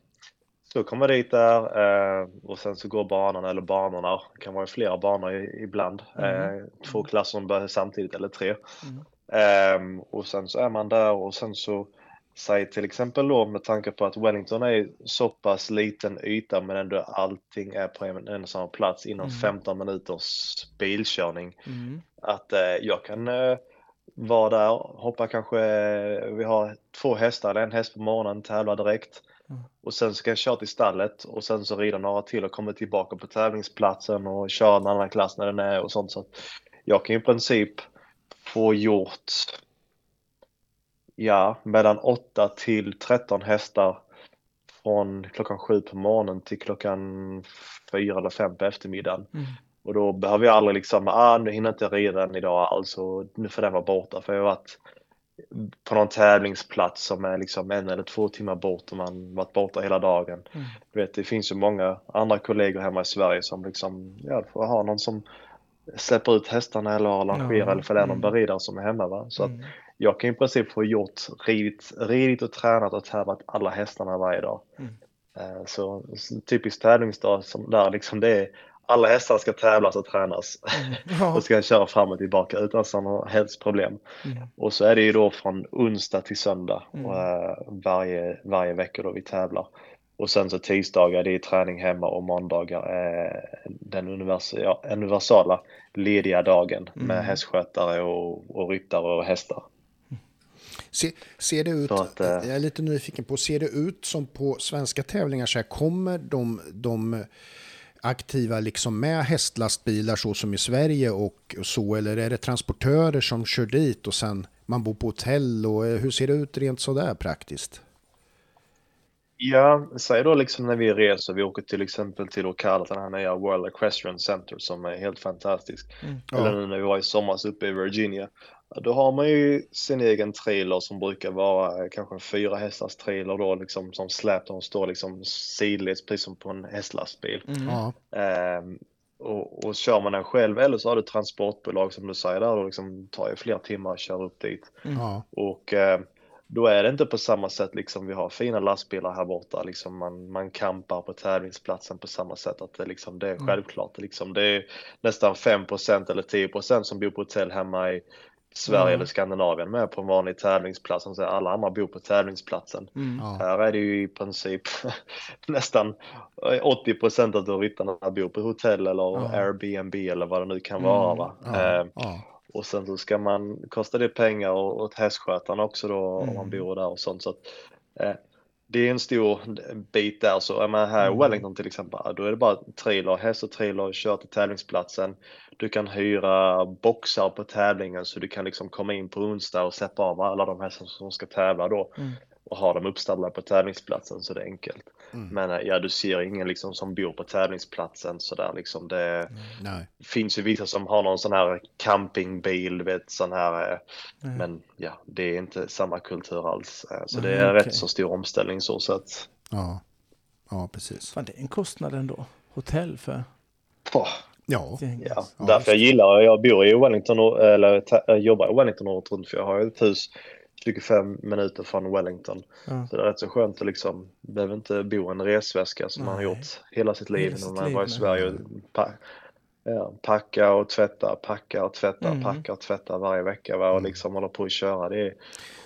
C: så kommer jag dit där eh, och sen så går banorna, eller banorna, det kan vara flera banor i- ibland.
A: Mm.
C: Eh, två klasser som börjar samtidigt eller tre.
A: Mm.
C: Ehm, och sen så är man där och sen så säg till exempel då med tanke på att Wellington är så pass liten yta men ändå allting är på en, en samma plats inom
A: Mm.
C: 15 minuters bilkörning.
A: Mm.
C: Att eh, jag kan eh, vara där, hoppa kanske, eh, vi har två hästar, en häst på morgonen, tävlar direkt.
A: Mm.
C: Och sen så kan jag köra till stallet och sen så rida några till och komma tillbaka på tävlingsplatsen och köra en annan klass när den är och sånt. Så att jag kan i princip få gjort, ja, mellan 8 till 13 hästar från klockan 7 på morgonen till klockan 4 eller 5 på eftermiddagen.
A: Mm.
C: Och då behöver jag aldrig liksom, ah nu hinner inte jag rida den idag alls och nu får den vara borta. För jag har varit på någon tävlingsplats som är liksom en eller två timmar bort och man varit borta hela dagen.
A: Mm.
C: Du vet, det finns ju många andra kollegor hemma i Sverige som liksom, ja, får ha någon som släpper ut hästarna eller arrangerar
A: Ja,
C: eller för det är någon
A: mm.
C: beridare som är hemma. Va? Så att
A: Mm.
C: Jag kan i princip få gjort, ridit, ridit och tränat och tävlat alla hästarna varje dag.
A: Mm.
C: Eh, Så typisk tävlingsdag som där liksom det är alla hästar ska tävlas och tränas
A: Ja.
C: och ska köra fram och tillbaka utan sådana helst problem.
A: Mm.
C: Och så är det ju då från onsdag till söndag
A: Mm.
C: och, eh, varje, varje vecka då vi tävlar. Och sen så tisdagar det är träning hemma och måndagar är den univers ja, universala lediga dagen med
A: Mm.
C: hästskötare och, och ryttare och hästar.
B: Se, ser det ut,
C: att, eh,
B: jag är lite nyfiken på, ser det ut som på svenska tävlingar så här, kommer de, de aktiva liksom med hästlastbilar så som i Sverige och så, eller är det transportörer som kör dit och sen man bor på hotell och eh, hur ser det ut rent sådär praktiskt?
C: Ja, säg då liksom när vi reser, vi åker till exempel till Ocala, den här nya World Equestrian Center som är helt fantastisk.
A: Mm.
B: Ja.
C: Eller nu när vi var i somras uppe i Virginia. Då har man ju sin egen trailer som brukar vara eh, kanske en fyra hästars trailer då liksom som släp, de står liksom sidleds precis som på en hästlastbil.
A: Mm.
C: Ehm, och, och kör man den själv eller så har du transportbolag som du säger där och liksom tar ju flera timmar att köra upp dit.
B: ja,
C: Och eh, då är det inte på samma sätt liksom vi har fina lastbilar här borta liksom man, man campar på tävlingsplatsen på samma sätt att det liksom det är självklart det liksom det är nästan 5% eller 10% som bor på hotell hemma i Sverige
A: Ja.
C: eller Skandinavien med på en vanlig tävlingsplats. Så alla andra bor på tävlingsplatsen.
A: Mm.
C: Här är det ju i princip nästan 80% av ryttarna bor på hotell eller
A: Ja.
C: Airbnb eller vad det nu kan vara. Va? Eh, och sen så ska man, kostar det pengar och- åt hästskötaren också då om
A: Mm.
C: man bor där och sånt. Så att, eh, det är en stor bit där. Så är man här i
A: Mm.
C: Wellington till exempel, då är det bara trailer, häst och trailer, kör till tävlingsplatsen. Du kan hyra boxar på tävlingen så du kan liksom komma in på onsdag och släppa av alla de hästar som ska tävla då
A: Mm.
C: Och ha dem uppställda på tävlingsplatsen så det är enkelt.
B: Mm.
C: Men eh, ja, du ser ingen liksom som bor på tävlingsplatsen så där liksom. Det
B: nej,
C: finns ju vissa som har någon sån här campingbil, vet sån här. eh,
A: Nej.
C: Men ja, det är inte samma kultur alls. eh, Så det är
A: okej.
C: rätt så stor omställning så sett.
B: ja, ja, precis.
A: Fan, det är en kostnad ändå. Hotell för
C: Åh,
B: Ja.
C: Ja,
B: Ja,
C: därför jag gillar, jag bor i Wellington eller jobbar i Wellington året runt för jag har ju ett hus 25 minuter från Wellington.
A: Ja.
C: Så det är rätt så skönt att liksom, behöver inte bo i en resväska som man har
A: Nej.
C: gjort hela sitt liv
A: Hela
C: när man var i
A: nej.
C: Sverige och pa- Ja, packa och tvätta, packa och tvätta,
A: Mm.
C: packa och tvätta varje vecka va? och
B: Mm.
C: liksom hålla på och köra. Det är,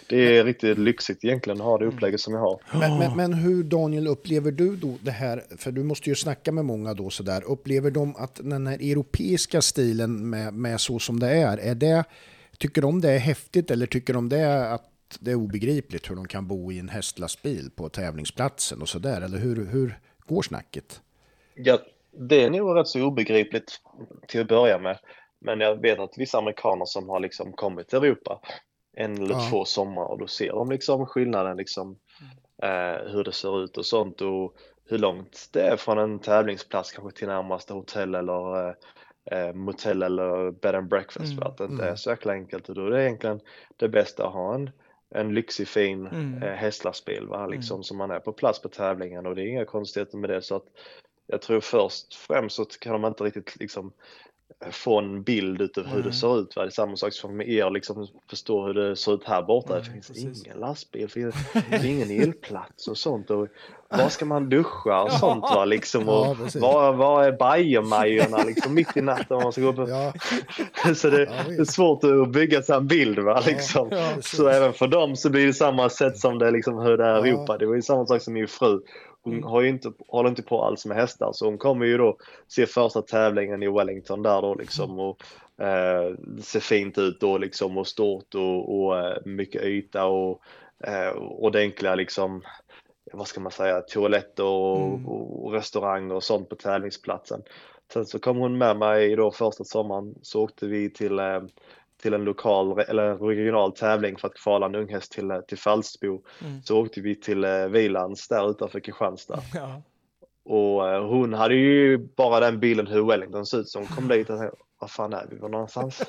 C: det är riktigt lyxigt egentligen att ha det upplägget som jag har.
B: Men, men, men hur Daniel upplever du då det här, för du måste ju snacka med många då sådär, upplever de att den här europeiska stilen med, med så som det är, är det, tycker de det är häftigt eller tycker de det är att det är obegripligt hur de kan bo i en hästlastbil på tävlingsplatsen och sådär, eller hur, hur går snacket?
C: Ja, det är nog rätt så obegripligt till att börja med. Men jag vet att vissa amerikaner som har liksom kommit till Europa en eller
B: Ja.
C: två somrar och då ser de liksom skillnaden liksom eh, hur det ser ut och sånt och hur långt det är från en tävlingsplats kanske till närmaste hotell eller eh, eh, motell eller bed and breakfast
A: Mm,
C: för att det inte
B: mm.
C: är så jäkla enkelt och då är det egentligen det bästa att ha en, en lyxig fin
A: Mm.
C: eh, hästlastbil va, liksom så man är på plats på tävlingen och det är inga konstigheter med det så att jag tror först främst så kan de inte riktigt liksom få en bild utav hur det
A: Nej.
C: ser ut. Va? Det är samma sak som med er, liksom förstå hur det ser ut här borta.
A: Nej,
C: det finns
A: precis.
C: ingen lastbil, det finns ingen elplats och sånt. Och var ska man duscha och sånt va? Liksom, och
B: Ja,
C: var, var är bajamajorna liksom mitt i natten man ska gå på.
B: Ja,
C: Så det,
B: Ja,
C: det är svårt att bygga sig en bild va? Liksom. Så även för dem så blir det samma sätt som det liksom hur det är i. Europa. Det var ju samma sak som min fru. Hon
A: Mm.
C: har ju inte, håller inte på alls med hästar så hon kommer ju då se första tävlingen i Wellington där då liksom och eh, ser fint ut då liksom och stort och, och eh, mycket yta och eh, ordentliga liksom vad ska man säga toaletter och,
A: Mm.
C: och, och restauranger och sånt på tävlingsplatsen. Sen så kom hon med mig då första sommaren så åkte vi till eh, till en lokal eller en regional tävling för att kvala en unghäst till, eh, till Falsterbo.
A: Mm.
C: Så åkte vi till eh, Vilands där utanför Kristianstad.
A: Ja.
C: Och eh, hon hade ju bara den bilden hur Wellington ser ut så hon kom dit och tänkte, vad fan är vi var någonstans?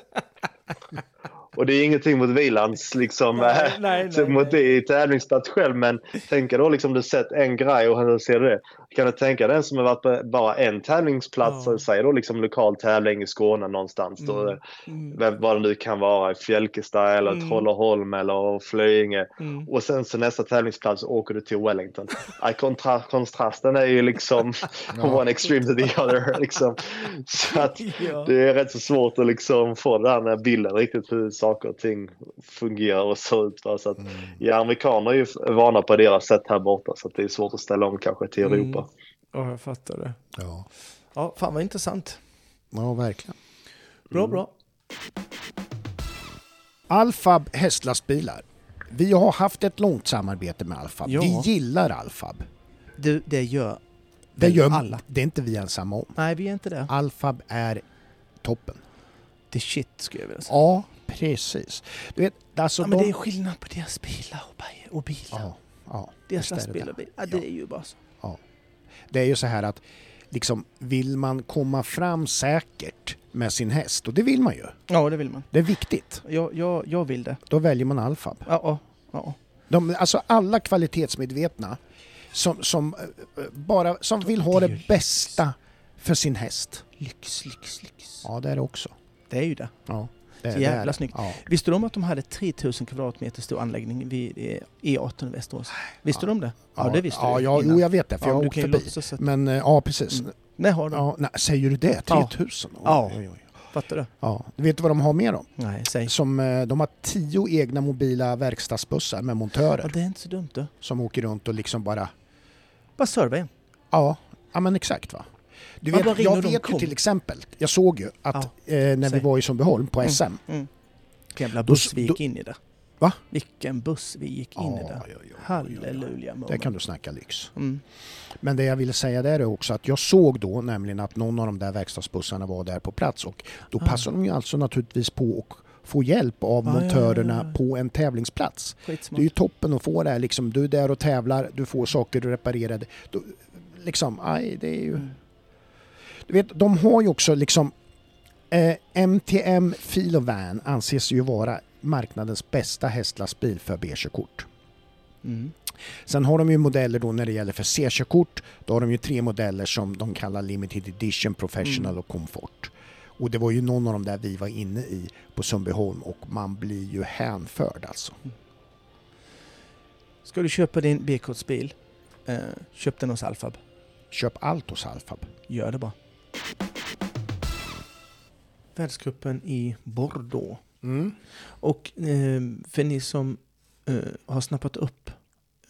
C: och det är ingenting mot Vilands liksom,
A: Nej,
C: eh,
A: nej, nej,
C: mot det i tävlingsplats själv men tänka då liksom du sett en grej och hur ser du det? Kan du tänka den som har varit på bara en tävlingsplats,
A: Ja.
C: säg då liksom lokal tävling i Skåne någonstans då,
A: Mm.
C: eh,
A: Mm.
C: vem- vad det nu kan vara, i Fjälkestad eller
A: Mm.
C: Trolleholm eller Flöinge.
A: Mm.
C: Och sen så nästa tävlingsplats åker du till Wellington. Kontra kontrasten är ju liksom one extreme to the other. Liksom. Så att
A: Ja.
C: det är rätt så svårt att liksom få den här bilden riktigt hur saker och ting fungerar och ser ut. Va? Så att,
B: Mm.
C: ja, amerikaner är ju vana på deras sätt här borta så att det är svårt att ställa om kanske till
A: Mm. Ja, jag fattar det.
B: ja.
A: Ja, fan vad intressant.
B: ja, verkligen.
A: Bra, bra.
B: Alfab hästlastbilar. Vi har haft ett långt samarbete med Alfab.
A: Ja.
B: Vi gillar Alfab.
A: Du, det gör
B: Det gör
A: alla.
B: Det är inte vi ensamma om.
A: Nej, vi är inte det.
B: Alfab är toppen.
A: Det är shit, skulle jag vilja säga.
B: Ja, precis. Du vet, alltså
A: Ja, men
B: de...
A: det är skillnad på deras bilar och, bi- och bilar.
B: Ja, ja,
A: deras lastbilar
B: det.
A: och bilar. Ja, det är ju bara så.
B: Det är ju så här att liksom, vill man komma fram säkert med sin häst, och det vill man ju.
A: Ja, det vill man.
B: Det är viktigt.
A: Jag, jag, jag vill det.
B: Då väljer man Alfab.
A: Ja, ja.
B: De, alltså alla kvalitetsmedvetna som, som, eh, bara, som vill ha
A: det
B: bästa för sin häst.
A: Lyx, lyx, lyx.
B: Ja, det är det också.
A: Det är ju det.
B: Ja, det,
A: Så jävla
B: det.
A: snyggt.
B: Ja.
A: Visste du om att de hade 3000 kvadratmeter stor anläggning vid eh, E18 i Västerås? Visste du om det? Ja, det visste
B: ja,
A: du
B: Ja, jo, jag vet det, för
A: Ja,
B: jag har
A: du
B: åkt förbi.
A: att...
B: Men eh, ja, precis.
A: Mm. Nej, har de.
B: Ja, nej, säger du det?
A: Ja.
B: 3000? Oj,
A: Ja.
B: Oj, oj.
A: Fattar du?
B: Ja. Du vet vad de har mer då?
A: Nej, säg.
B: Som, eh, de har tio egna mobila verkstadsbussar med montörer
A: Ja, det är inte så dumt du.
B: som åker runt och liksom bara...
A: Bara serva en.
B: Ja, ja men exakt va. Du
A: Ja,
B: vet, jag vet ju
A: kom.
B: till exempel, jag såg ju att eh, när vi
A: säg.
B: var i Sundbyholm på
A: Mm.
B: SM.
A: Mm. Jävla
B: Då-
A: buss vi gick
B: då-
A: in i det.
B: Va?
A: Vilken buss vi gick in i
B: Ja,
A: det.
B: ja, ja, ja, ja.
A: Halleluja
B: Där kan du snacka lyx.
A: Mm.
B: Men det jag ville säga där är också att jag såg då nämligen att någon av de där verkstadsbussarna var där på plats och då
A: Ah.
B: passade de ju alltså naturligtvis på att få hjälp av
A: Ah, ja, ja,
B: montörerna
A: ja, ja.
B: på en tävlingsplats. Det är
A: Skitsmart.
B: ju toppen att få det här liksom. Du är där och tävlar, du får saker reparerade. Du, liksom, aj, det är ju...
A: Mm.
B: Du vet, de har ju också liksom... Eh, MTM Filovan anses ju vara marknadens bästa hästlastbil för B-körkort.
A: Mm.
B: Sen har de ju modeller då när det gäller för C-körkort. Då har de ju tre modeller som de kallar Limited Edition, Professional
A: Mm.
B: och Comfort. Och det var ju någon av dem där vi var inne i på Sundbyholm och man blir ju hänförd alltså.
A: Ska du köpa din B-kortsbil, eh, köp den hos Alfab.
B: Köp allt hos Alfab.
A: Gör det bara. Världscupen i Bordeaux.
B: Mm.
A: Och eh, för ni som eh, har snappat upp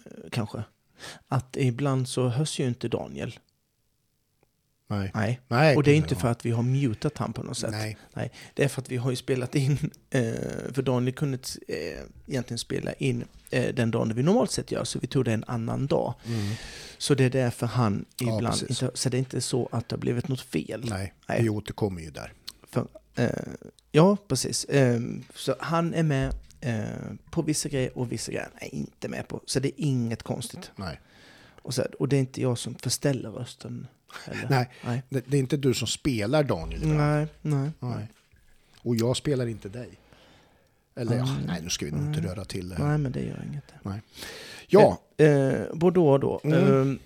A: eh, kanske att ibland så hörs ju inte Daniel.
B: Nej.
A: Nej.
B: Nej.
A: Och det är inte för att vi har mutat han på något sätt.
B: Nej.
A: Det är för att vi har ju spelat in, eh, för Daniel kunde eh, egentligen spela in eh, den dagen vi normalt sett gör, så vi tog det en annan dag.
B: Mm.
A: Så det är därför han
B: Ja,
A: ibland
B: precis.
A: inte, så det är inte så att det har blivit något fel.
B: Nej.
A: Nej.
B: Vi återkommer ju där.
A: Eh, ja, precis. Eh, så han är med på vissa grejer och vissa grejer är inte med på. Så det är inget konstigt.
B: Nej.
A: Och, så, och det är inte jag som förställer rösten. Eller?
B: Nej.
A: Nej.
B: Det, det är inte du som spelar Daniel ibland.
A: Nej, nej.
B: Nej. Och jag spelar inte dig. Eller ja,
A: Mm.
B: nej nu ska vi nog inte röra till det här.
A: Nej, men det gör inget.
B: Ja,
A: Eh, Bordeaux då.
B: Mm.
A: Eh,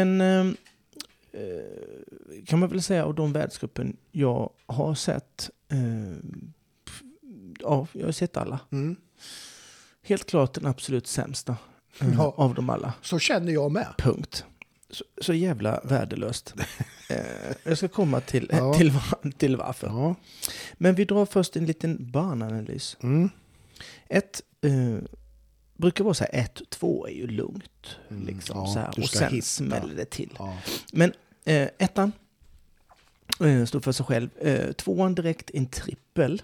A: en, eh, eh, kan man väl säga av de världscupen jag har sett. Eh, ja, jag har sett alla.
B: mm.
A: Helt klart den absolut sämsta eh,
B: Ja.
A: av dem alla.
B: så känner jag med.
A: Punkt. Så, så jävla värdelöst. Eh, jag ska komma till,
B: Ja.
A: till, till varför.
B: Ja.
A: Men vi drar först en liten bananalys.
B: Mm.
A: Ett, eh, brukar vara så här, ett, två är ju lugnt.
B: Mm,
A: Liksom,
B: ja,
A: så här, och sen
B: hitta.
A: smäller det till. Men eh, ettan eh, står för sig själv. Eh, tvåan direkt en trippel.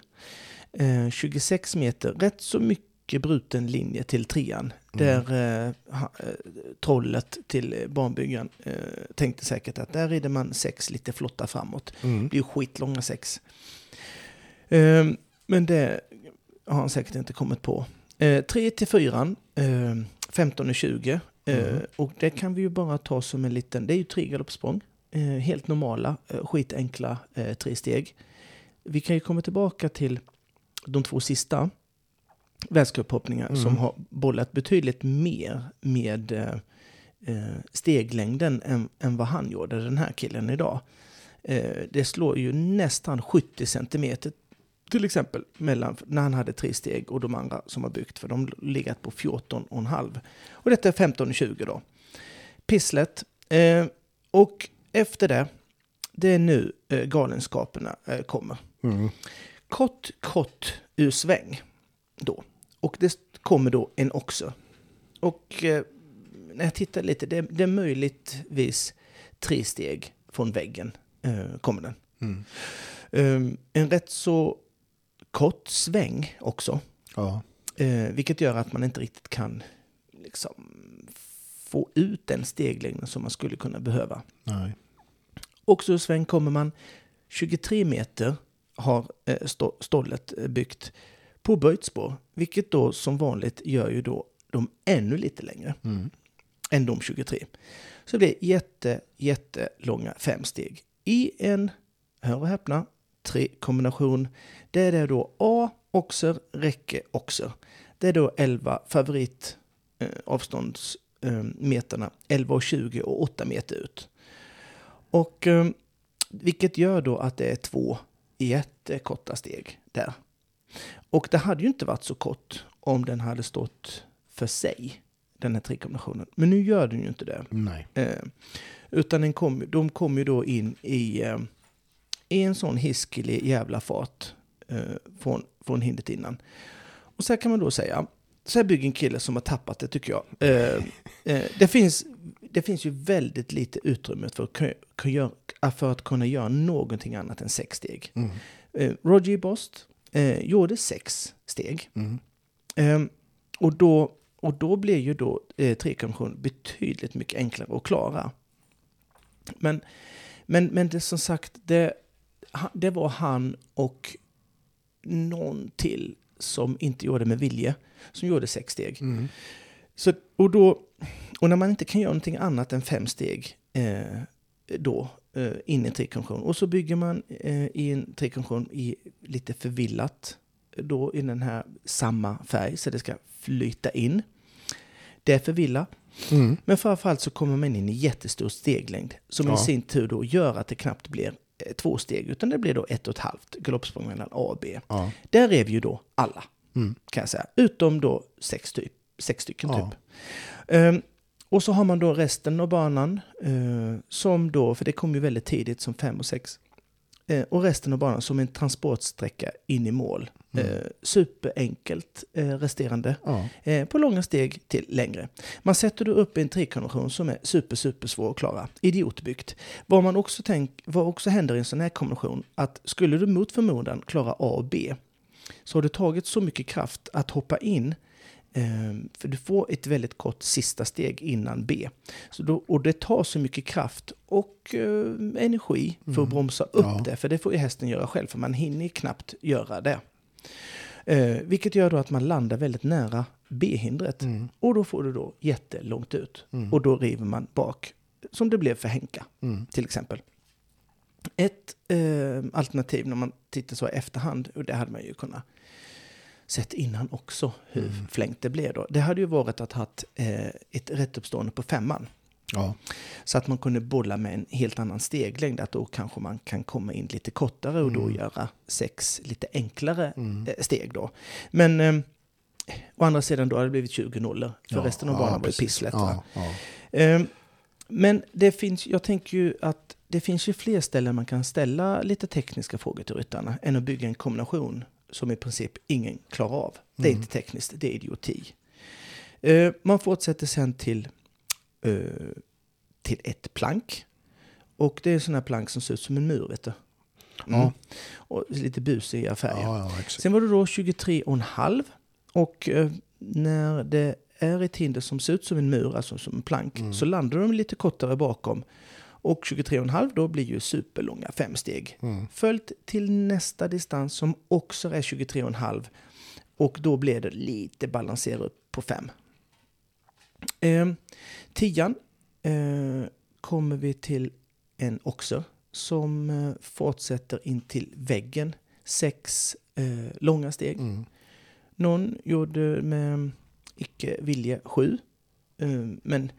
A: Eh, 26 meter, rätt så mycket bruten linje till trean.
B: Mm.
A: Där eh, eh, trollet till eh, barnbyggaren eh, tänkte säkert att där rider man sex lite flotta framåt.
B: Mm.
A: Det blir skitlånga sex. Eh, men det har han säkert inte kommit på. Eh, 3 till 4, eh, 15 och 20. Eh,
B: Mm.
A: och det kan vi ju bara ta som en liten, det är ju tre galoppsprång. Eh, helt normala, eh, skitenkla eh, tre steg. Vi kan ju komma tillbaka till de två sista världscuphoppningar
B: Mm.
A: som har bollat betydligt mer med eh, eh, steglängden än, än vad han gjorde, den här killen idag. Eh, det slår ju nästan 70 centimeter till exempel mellan när han hade tre steg och de andra som har byggt för de legat på 14,5. Och detta är 15 och 20 då. Pisslet. Eh, och efter det, det är nu eh, galenskaperna eh, kommer.
B: Mm.
A: Kort, kort ur sväng då. Och det kommer då en också. Och eh, när jag tittar lite, det, det är möjligtvis tre steg från väggen eh, kommer den.
B: Mm.
A: Um, en rätt så kort sväng också.
B: Ja.
A: Eh, vilket gör att man inte riktigt kan liksom, få ut den steglängden som man skulle kunna behöva.
B: Nej.
A: Också ur sväng kommer man 23 meter har eh, stå, stollet eh, byggt på böjt spår. Vilket då som vanligt gör ju då de ännu lite längre
B: Mm.
A: än de 23. Så det blir jätte, jättelånga fem steg i en, hör och häpna, tre kombination. Det är då A, oxer, räcke, oxer. Det är då 11 favorit eh, avståndsmeterna, 11 och 20 och 8 meter ut. Och eh, vilket gör då att det är två jättekorta steg där. Och det hade ju inte varit så kort om den hade stått för sig, den här trikombinationen. Men nu gör den ju inte det.
B: Nej.
A: Eh, utan den kom, de kom ju då in i, eh, i en sån hiskelig jävla fart eh, från, från hindret innan. Och så här kan man då säga, så här bygger en kille som har tappat det tycker jag. Eh, eh, det, finns, det finns ju väldigt lite utrymme för att, för att kunna göra någonting annat än sex steg.
B: Mm.
A: Eh, Roger Bost eh, gjorde sex steg.
B: Mm.
A: Ehm, och, då, och då blir ju då eh, trekombination betydligt mycket enklare att klara. Men, men, men det som sagt, det, det var han och någon till som inte gjorde med vilje, som gjorde sex steg.
B: Mm.
A: Så, och, då, och när man inte kan göra någonting annat än fem steg eh, då, eh, in i en trekombination. Och så bygger man eh, i en trekombination i lite förvillat, då i den här samma färg, så det ska flyta in. Det är förvilla.
B: Mm.
A: Men framförallt så kommer man in i jättestor steglängd, som
B: Ja.
A: i sin tur då gör att det knappt blir eh, två steg, utan det blir då ett och ett halvt galoppsprång mellan A och B.
B: Ja.
A: Där är vi ju då alla,
B: Mm.
A: kan jag säga. Utom då sex, typ, sex stycken
B: Ja.
A: typ. Ehm, och så har man då resten av banan, eh, som då, för det kom ju väldigt tidigt som fem och sex, eh, och resten av banan som en transportsträcka in i mål.
B: Mm.
A: Eh, superenkelt eh, resterande.
B: Ja.
A: Eh, på långa steg till längre. Man sätter då upp en trikonvention som är super, super svår att klara. Idiotbyggt. Vad, man också tänk, vad också händer i en sån här konvention, att skulle du mot förmodan klara A och B, så har det tagit så mycket kraft att hoppa in för du får ett väldigt kort sista steg innan B. Så då, och det tar så mycket kraft och eh, energi för att bromsa upp
B: Ja.
A: det. För det får ju hästen göra själv, för man hinner knappt göra det. Eh, vilket gör då att man landar väldigt nära B-hindret.
B: Mm.
A: Och då får du då jättelångt ut.
B: Mm.
A: Och då river man bak, som det blev för Henka
B: Mm.
A: till exempel. Ett eh, alternativ när man tittar så i efterhand, och det hade man ju kunnat sett innan också hur
B: Mm.
A: flängt det blev då. Det hade ju varit att ha eh, ett rättuppstående på femman.
B: Ja.
A: Så att man kunde bolla med en helt annan steglängd. Att då kanske man kan komma in lite kortare och då
B: Mm.
A: göra sex lite enklare
B: Mm.
A: eh, steg då. Men eh, å andra sidan då hade det blivit 20 nollor. För
B: Ja,
A: resten av
B: ja,
A: banan var ju pisslätt.
B: Ja, ja.
A: Eh, Men det finns, jag tänker ju att det finns ju fler ställen man kan ställa lite tekniska frågor till ryttarna än att bygga en kombination som i princip ingen klarar av. Det är
B: Mm.
A: inte tekniskt, det är idioti. Eh, Man fortsätter sen till, eh, till ett plank. Och det är sådana plank som ser ut som en mur, vet du. Mm.
B: Ja.
A: Och lite busiga färger.
B: Ja, ja.
A: Sen var det då 23,5 och eh, när det är ett hinder som ser ut som en mur, alltså som en plank,
B: Mm.
A: så landar de lite kortare bakom. Och 23,5 då blir ju superlånga fem steg.
B: Mm.
A: Följt till nästa distans som också är 23,5 och då blir det lite balanserat upp på fem. Eh, tian eh, kommer vi till en också som eh, fortsätter in till väggen. Sex eh, långa steg.
B: Mm.
A: Någon gjorde med icke vilja sju. Eh, men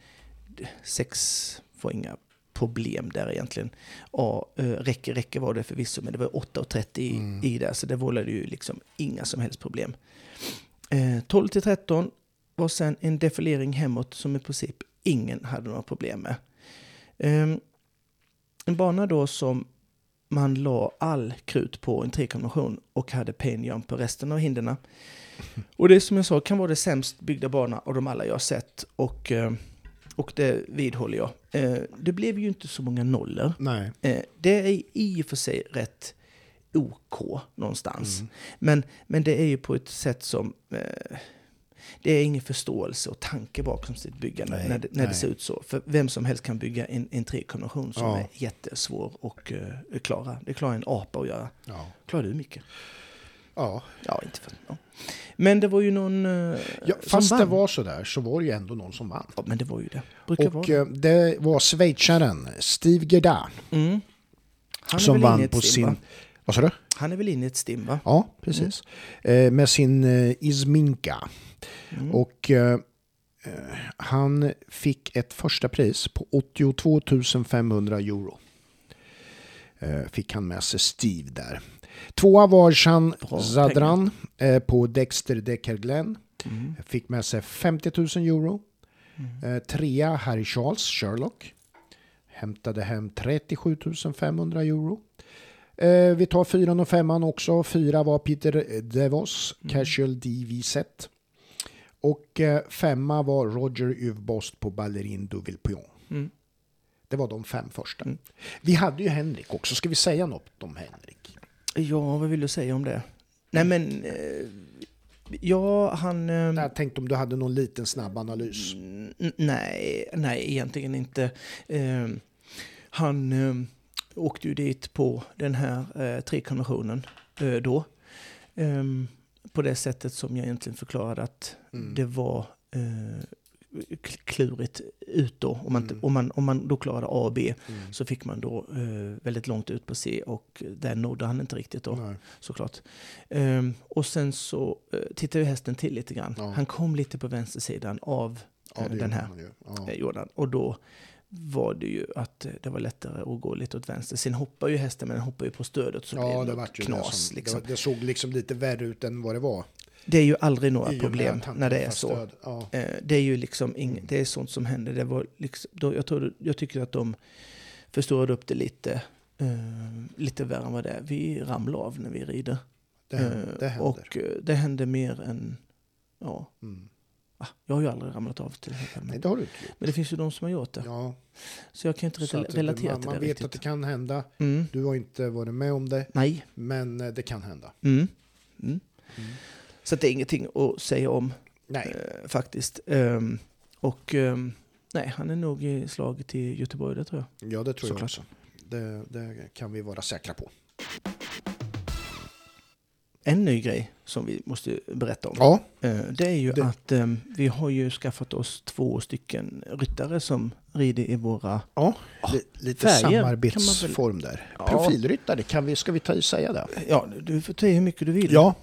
A: sex får inga problem där egentligen. Ja, eh, räcker, räcker var det förvisso, men det var 8,30 i,
B: Mm.
A: i det, så det vållade ju liksom inga som helst problem. Eh, 12 till 13 var sen en defilering hemåt som i princip ingen hade några problem med. Eh, en bana då som man la all krut på en trekombination och hade pain på resten av hinderna. Och det som jag sa kan vara det sämst byggda bana av de alla jag har sett. Och, eh, och det vidhåller jag. Eh, Det blev ju inte så många nollor.
B: Nej.
A: Eh, Det är i och för sig rätt OK någonstans.
B: Mm.
A: Men, men det är ju på ett sätt som... Eh, det är ingen förståelse och tanke bakom sitt byggande
B: Nej,
A: när, det, när det ser ut så. För vem som helst kan bygga en, en trekombination som
B: Ja.
A: är jättesvår och uh, klara. Det klarar en apa att göra.
B: Ja.
A: Klarar du mycket?
B: Ja.
A: Ja, inte för, ja. Men det var ju någon eh,
B: Ja,
A: som
B: fast det
A: vann.
B: var så där så var det ju ändå någon som vann.
A: Ja, men det var ju det. Brukar vara
B: Och
A: det.
B: eh, det var schweizaren Steve Gerda
A: Mm. Han är
B: som
A: väl inne i
B: vann
A: ett
B: på
A: stim,
B: sin...
A: va?
B: Vad sa du?
A: Han är väl inne i ett stim, va?
B: Ja, precis. Eh, med sin eh, Izminka.
A: Mm.
B: Och eh, eh, han fick ett första pris på 82 500 euro. Eh, fick han med sig Steve där. Tvåa var Jean
A: Bra
B: Zadran eh, på Dexter Deckerglen.
A: Mm.
B: Fick med sig 50 000 euro.
A: Mm.
B: Eh, trea Harry Charles, Sherlock. Hämtade hem 37 500 euro. Eh, vi tar fyran och femman också. Fyra var Peter Devos,
A: Mm.
B: Casual DV set. Och eh, femma var Roger Uvbost på Ballerin du Villepion.
A: Mm.
B: Det var de fem första.
A: Mm.
B: Vi hade ju Henrik också. Ska vi säga något om Henrik?
A: Ja, vad vill du säga om det? Nej, men... Eh, ja, han... Eh,
B: Jag tänkte om du hade någon liten snabb analys.
A: N- Nej, nej, egentligen inte. Eh, han åkte ju dit på den här trekonventionen då. På det sättet som jag egentligen förklarade att
B: Mm.
A: det var klurigt ut då. Om man,
B: Mm.
A: om, man, om man då klarade A och B
B: Mm.
A: så fick man då eh, väldigt långt ut på C och där nådde han inte riktigt då
B: Nej.
A: såklart. Ehm, och sen så uh, tittade ju hästen till lite grann.
B: Ja.
A: Han kom lite på vänstersidan av
B: Ja,
A: eh,
B: det
A: den här.
B: Ja.
A: eh, Jordan. Och då var det ju att eh, det var lättare att gå lite åt vänster. Sen hoppar ju hästen, men den hoppar ju på stödet så
B: Ja,
A: det,
B: det ju
A: knas.
B: det, som,
A: liksom.
B: det, det såg liksom lite värre ut än vad det var.
A: Det är ju aldrig några problem när det är så.
B: Ja.
A: Eh, det är ju liksom ing, det är sånt som händer. Det var liksom, då, jag, tror, jag tycker att de förstorade upp det lite Eh, lite värre än vad det är. Vi ramlar av när vi rider.
B: Det, händer-
A: Eh,
B: det händer.
A: Och det händer mer än... Ja,
B: Mm.
A: ah, jag har ju aldrig ramlat av till exempel.
B: Nej, det har du inte gjort.
A: men det finns ju de som har gjort det.
B: Ja,
A: Så jag kan inte rela- relatera
B: man,
A: till
B: man
A: det
B: vet
A: riktigt.
B: att det kan hända.
A: Mm.
B: Du har inte varit med om det,
A: Nej.
B: men det kan hända.
A: Mm. Mm. Så det är ingenting att säga om
B: Nej,
A: eh, faktiskt. Ehm, och ehm, nej, han är nog i slaget till Göteborg, det tror jag.
B: ja det tror jag
A: såklart.
B: också. Det, det kan vi vara säkra på.
A: En ny grej som vi måste berätta om.
B: Ja,
A: eh, det är ju
B: Det-
A: att ehm, vi har ju skaffat oss två stycken ryttare som rider i våra...
B: ja
A: Ja,
B: li- lite
A: färger
B: samarbetsform där.
A: Ja.
B: Profilryttare, kan vi, ska vi ta säga det?
A: Ja, du får ta i hur mycket du vill.
B: Ja,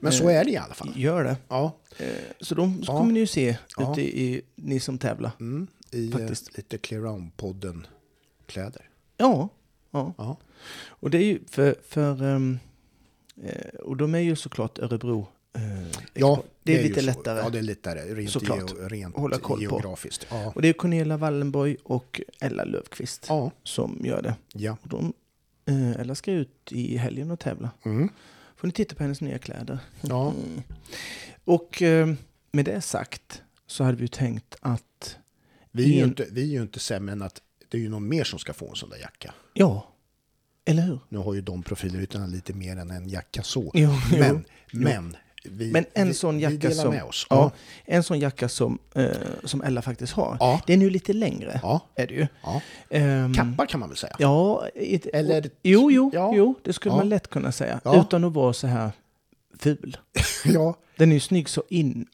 B: men så
A: Eh,
B: är det i alla fall.
A: Gör det.
B: Ja,
A: Eh, så de
B: Ja.
A: kommer ni ju se ute i, ni som tävlar.
B: mm, i eh,
A: Faktiskt.
B: lite Clear Round-podden kläder.
A: Ja, ja.
B: Ja.
A: Och det är ju för... för eh, och de är ju såklart Örebro. Eh,
B: Ja,
A: det är,
B: ju
A: lite
B: så.
A: lättare.
B: Ja, det är lättare rent,
A: Såklart.
B: geo, rent
A: Hålla koll på.
B: geografiskt. Ja.
A: Och det är Cornelia Wallenborg och Ella Löfqvist
B: ja,
A: som gör det.
B: ja.
A: Och de, eh, Ella ska ut i helgen och tävla.
B: Mm.
A: Får ni titta på hennes nya kläder.
B: ja.
A: Mm. Och eh, med det sagt så hade vi ju tänkt att
B: Vi, är ju
A: En-
B: inte, vi är ju inte sämre än att det är ju någon mer som ska få en sån där jacka.
A: ja, eller hur?
B: Nu har ju de profilryttarna lite mer än en jacka så.
A: Jo,
B: Men,
A: jo.
B: men, vi,
A: Men en
B: vi,
A: sån jacka som-
B: med oss.
A: Ja, en sån jacka som, eh, som Ella faktiskt har.
B: Ja.
A: Den är ju lite längre,
B: Ja.
A: är det ju.
B: ja.
A: Ehm,
B: Kappa kan man väl säga?
A: Ja, ett,
B: Eller-
A: jo, jo,
B: Ja.
A: jo, det skulle man lätt kunna säga. Utan att vara så här ful.
B: Ja.
A: Den är ju snygg så in,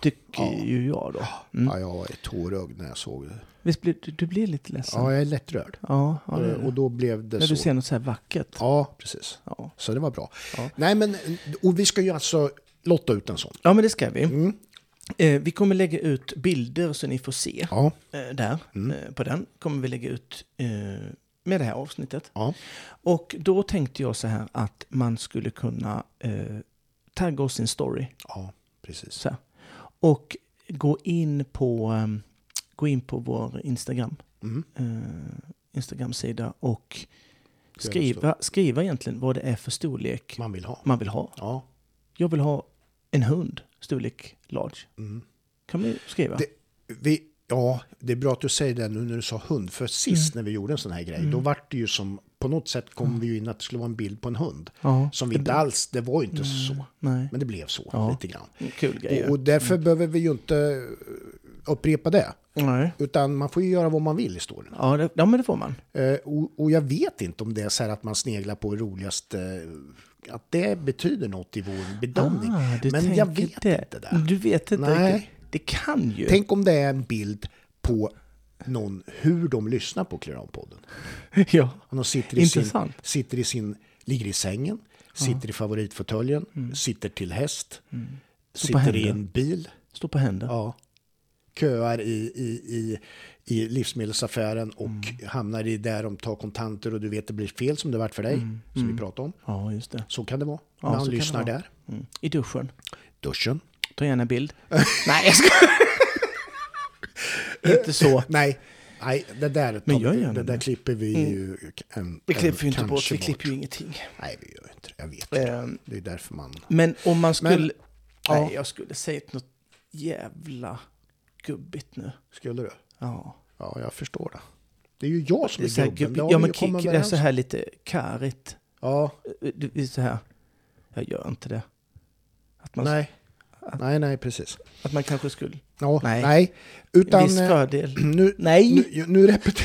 A: tycker
B: Ja.
A: ju jag då. Mm.
B: ja, jag var tårögd när jag såg det.
A: Visst blir du, du blir lite ledsen?
B: Ja, jag är lättrörd.
A: ja, ja, det är det.
B: och då blev det
A: När
B: så.
A: du ser något så här vackert.
B: Ja, precis.
A: Ja.
B: Så det var bra.
A: Ja.
B: Nej, men och vi ska ju alltså lotta ut en sån.
A: ja, men det ska vi.
B: Mm.
A: Eh, vi kommer lägga ut bilder så ni får se.
B: Ja,
A: Eh, där,
B: Mm.
A: eh, på den, kommer vi lägga ut eh, med det här avsnittet.
B: ja,
A: Och då tänkte jag så här att man skulle kunna eh, tagga oss sin story.
B: ja, precis.
A: Och gå in på, ehm, gå in på vår Instagram.
B: Mm.
A: Eh, Instagram-sida och skriva, skriva egentligen vad det är för storlek
B: Man vill ha.
A: man vill ha.
B: Ja.
A: Jag vill ha en hund, storlek large.
B: Mm.
A: Kan vi skriva?
B: Det- Vi, ja, det är bra att du säger det nu när du sa hund. För sist
A: Mm.
B: när vi gjorde en sån här grej, då vart det ju som, på något sätt kom vi ju in att det skulle vara en bild på en hund.
A: ja.
B: Som vi inte alls, det var ju inte så.
A: Nej,
B: Men det blev så,
A: Ja.
B: lite grann.
A: kul grej.
B: Och, och därför behöver vi ju inte upprepa det.
A: Nej.
B: Utan man får ju göra vad man vill i storyn.
A: Ja, det, ja, men det får man.
B: Eh, och, och jag vet inte om det är så här att man sneglar på roligaste, eh, att det betyder något i vår bedömning.
A: Ah,
B: Men jag vet
A: det.
B: inte det.
A: Du vet inte
B: Nej.
A: Det kan ju.
B: Tänk om det är en bild på någon, hur de lyssnar på Clearown-podden.
A: ja.
B: Om de sitter i, sin,
A: Intressant.
B: sitter i sin, ligger i sängen, sitter i favoritfåtöljen,
A: Mm.
B: sitter till häst,
A: Står på
B: sitter i en bil,
A: Stå på händer.
B: ja, köar i, i, i, i livsmedelsaffären och
A: Mm.
B: hamnar i där de tar kontanter och du vet det blir fel som det varit för dig, som vi pratade om.
A: Ja, just det.
B: Så kan det vara.
A: Mm. Ja,
B: när han lyssnar där.
A: Mm. I duschen.
B: Duschen.
A: Ta gärna bild. Nej, jag ska... Inte så.
B: Nej, nej det där,
A: Men gör gärna
B: det där klipper vi ju en,
A: Vi klipper ju
B: en-
A: inte bort, vi klipper ju ingenting.
B: Nej, vi gör inte det. Jag vet det.
A: Ehm,
B: Det är därför man...
A: Men om man skulle...
B: ja.
A: Nej, jag skulle säga något jävla gubbigt nu.
B: Skulle du?
A: Ja.
B: Ja, jag förstår det. Det är ju jag som
A: Det är
B: är, gubben. har
A: Ja,
B: vi
A: men kick, det är så här lite karigt.
B: Ja,
A: Det är så här... Jag gör inte det. Att man,
B: nej. Nej, nej, precis.
A: att man kanske skulle...
B: Ja,
A: Nej.
B: nej.
A: En
B: Utan
A: viss
B: eh,
A: fördel.
B: nu,
A: Nej!
B: nu, nu, repeter,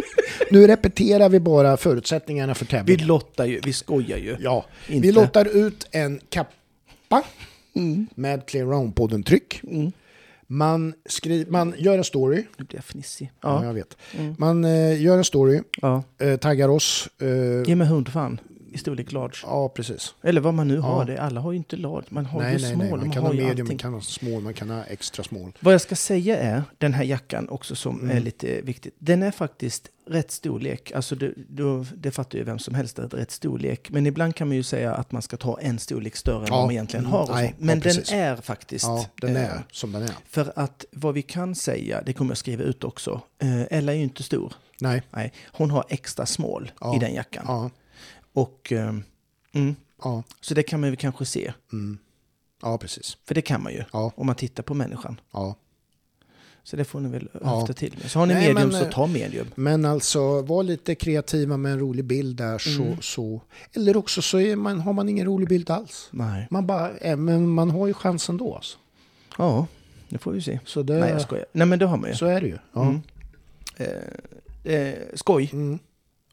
B: nu repeterar vi bara förutsättningarna för
A: Vi
B: tävlingen.
A: lottar ju, vi skojar ju.
B: Ja,
A: Inte.
B: vi lottar ut en kappa
A: Mm.
B: med Clear Round-podden-tryck.
A: Mm.
B: Man, skri- man gör en story.
A: Nu blir jag fnissig.
B: Ja,
A: Ja.
B: jag vet.
A: Mm.
B: Man eh, gör en story,
A: ja.
B: eh, taggar oss. Eh,
A: Ge mig hund fan. I storlek large.
B: Ja, precis.
A: Eller vad man nu
B: Ja.
A: har det. Alla har ju inte large. Man har
B: nej,
A: ju
B: nej,
A: small.
B: nej. Man
A: man
B: kan
A: har
B: ha medium, man kan ha small, man kan ha extra small.
A: Vad jag ska säga är, den här jackan också som
B: Mm.
A: är lite viktigt. Den är faktiskt rätt storlek. Alltså det, då, det fattar ju vem som helst att det är rätt storlek. Men ibland kan man ju säga att man ska ta en storlek större än
B: Ja,
A: vad man egentligen har.
B: Nej.
A: Men
B: ja,
A: den är faktiskt...
B: Ja, den
A: eh,
B: är som den är.
A: För att vad vi kan säga, det kommer jag skriva ut också. Eh, Ella är ju inte stor.
B: Nej,
A: Nej, hon har extra small i den jackan.
B: Ja,
A: Och, eh, mm,
B: ja,
A: så det kan man ju kanske se.
B: mm. ja precis.
A: För det kan man ju.
B: Ja,
A: Om man tittar på människan.
B: ja.
A: Så det får ni väl
B: Ja.
A: höfta till med. Så har ni
B: Nej,
A: medium
B: men,
A: så ta medium.
B: Men alltså, var lite kreativa med en rolig bild där så,
A: Mm.
B: så eller också så man, har man ingen rolig bild alls.
A: Nej.
B: Man bara, eh, men man har ju chansen då alltså.
A: Ja, det får vi se.
B: Så det,
A: Nej, jag skojar. Nej, men det har man ju.
B: så är det ju. Ja.
A: Mm. Eh, eh, skoj
B: Mm.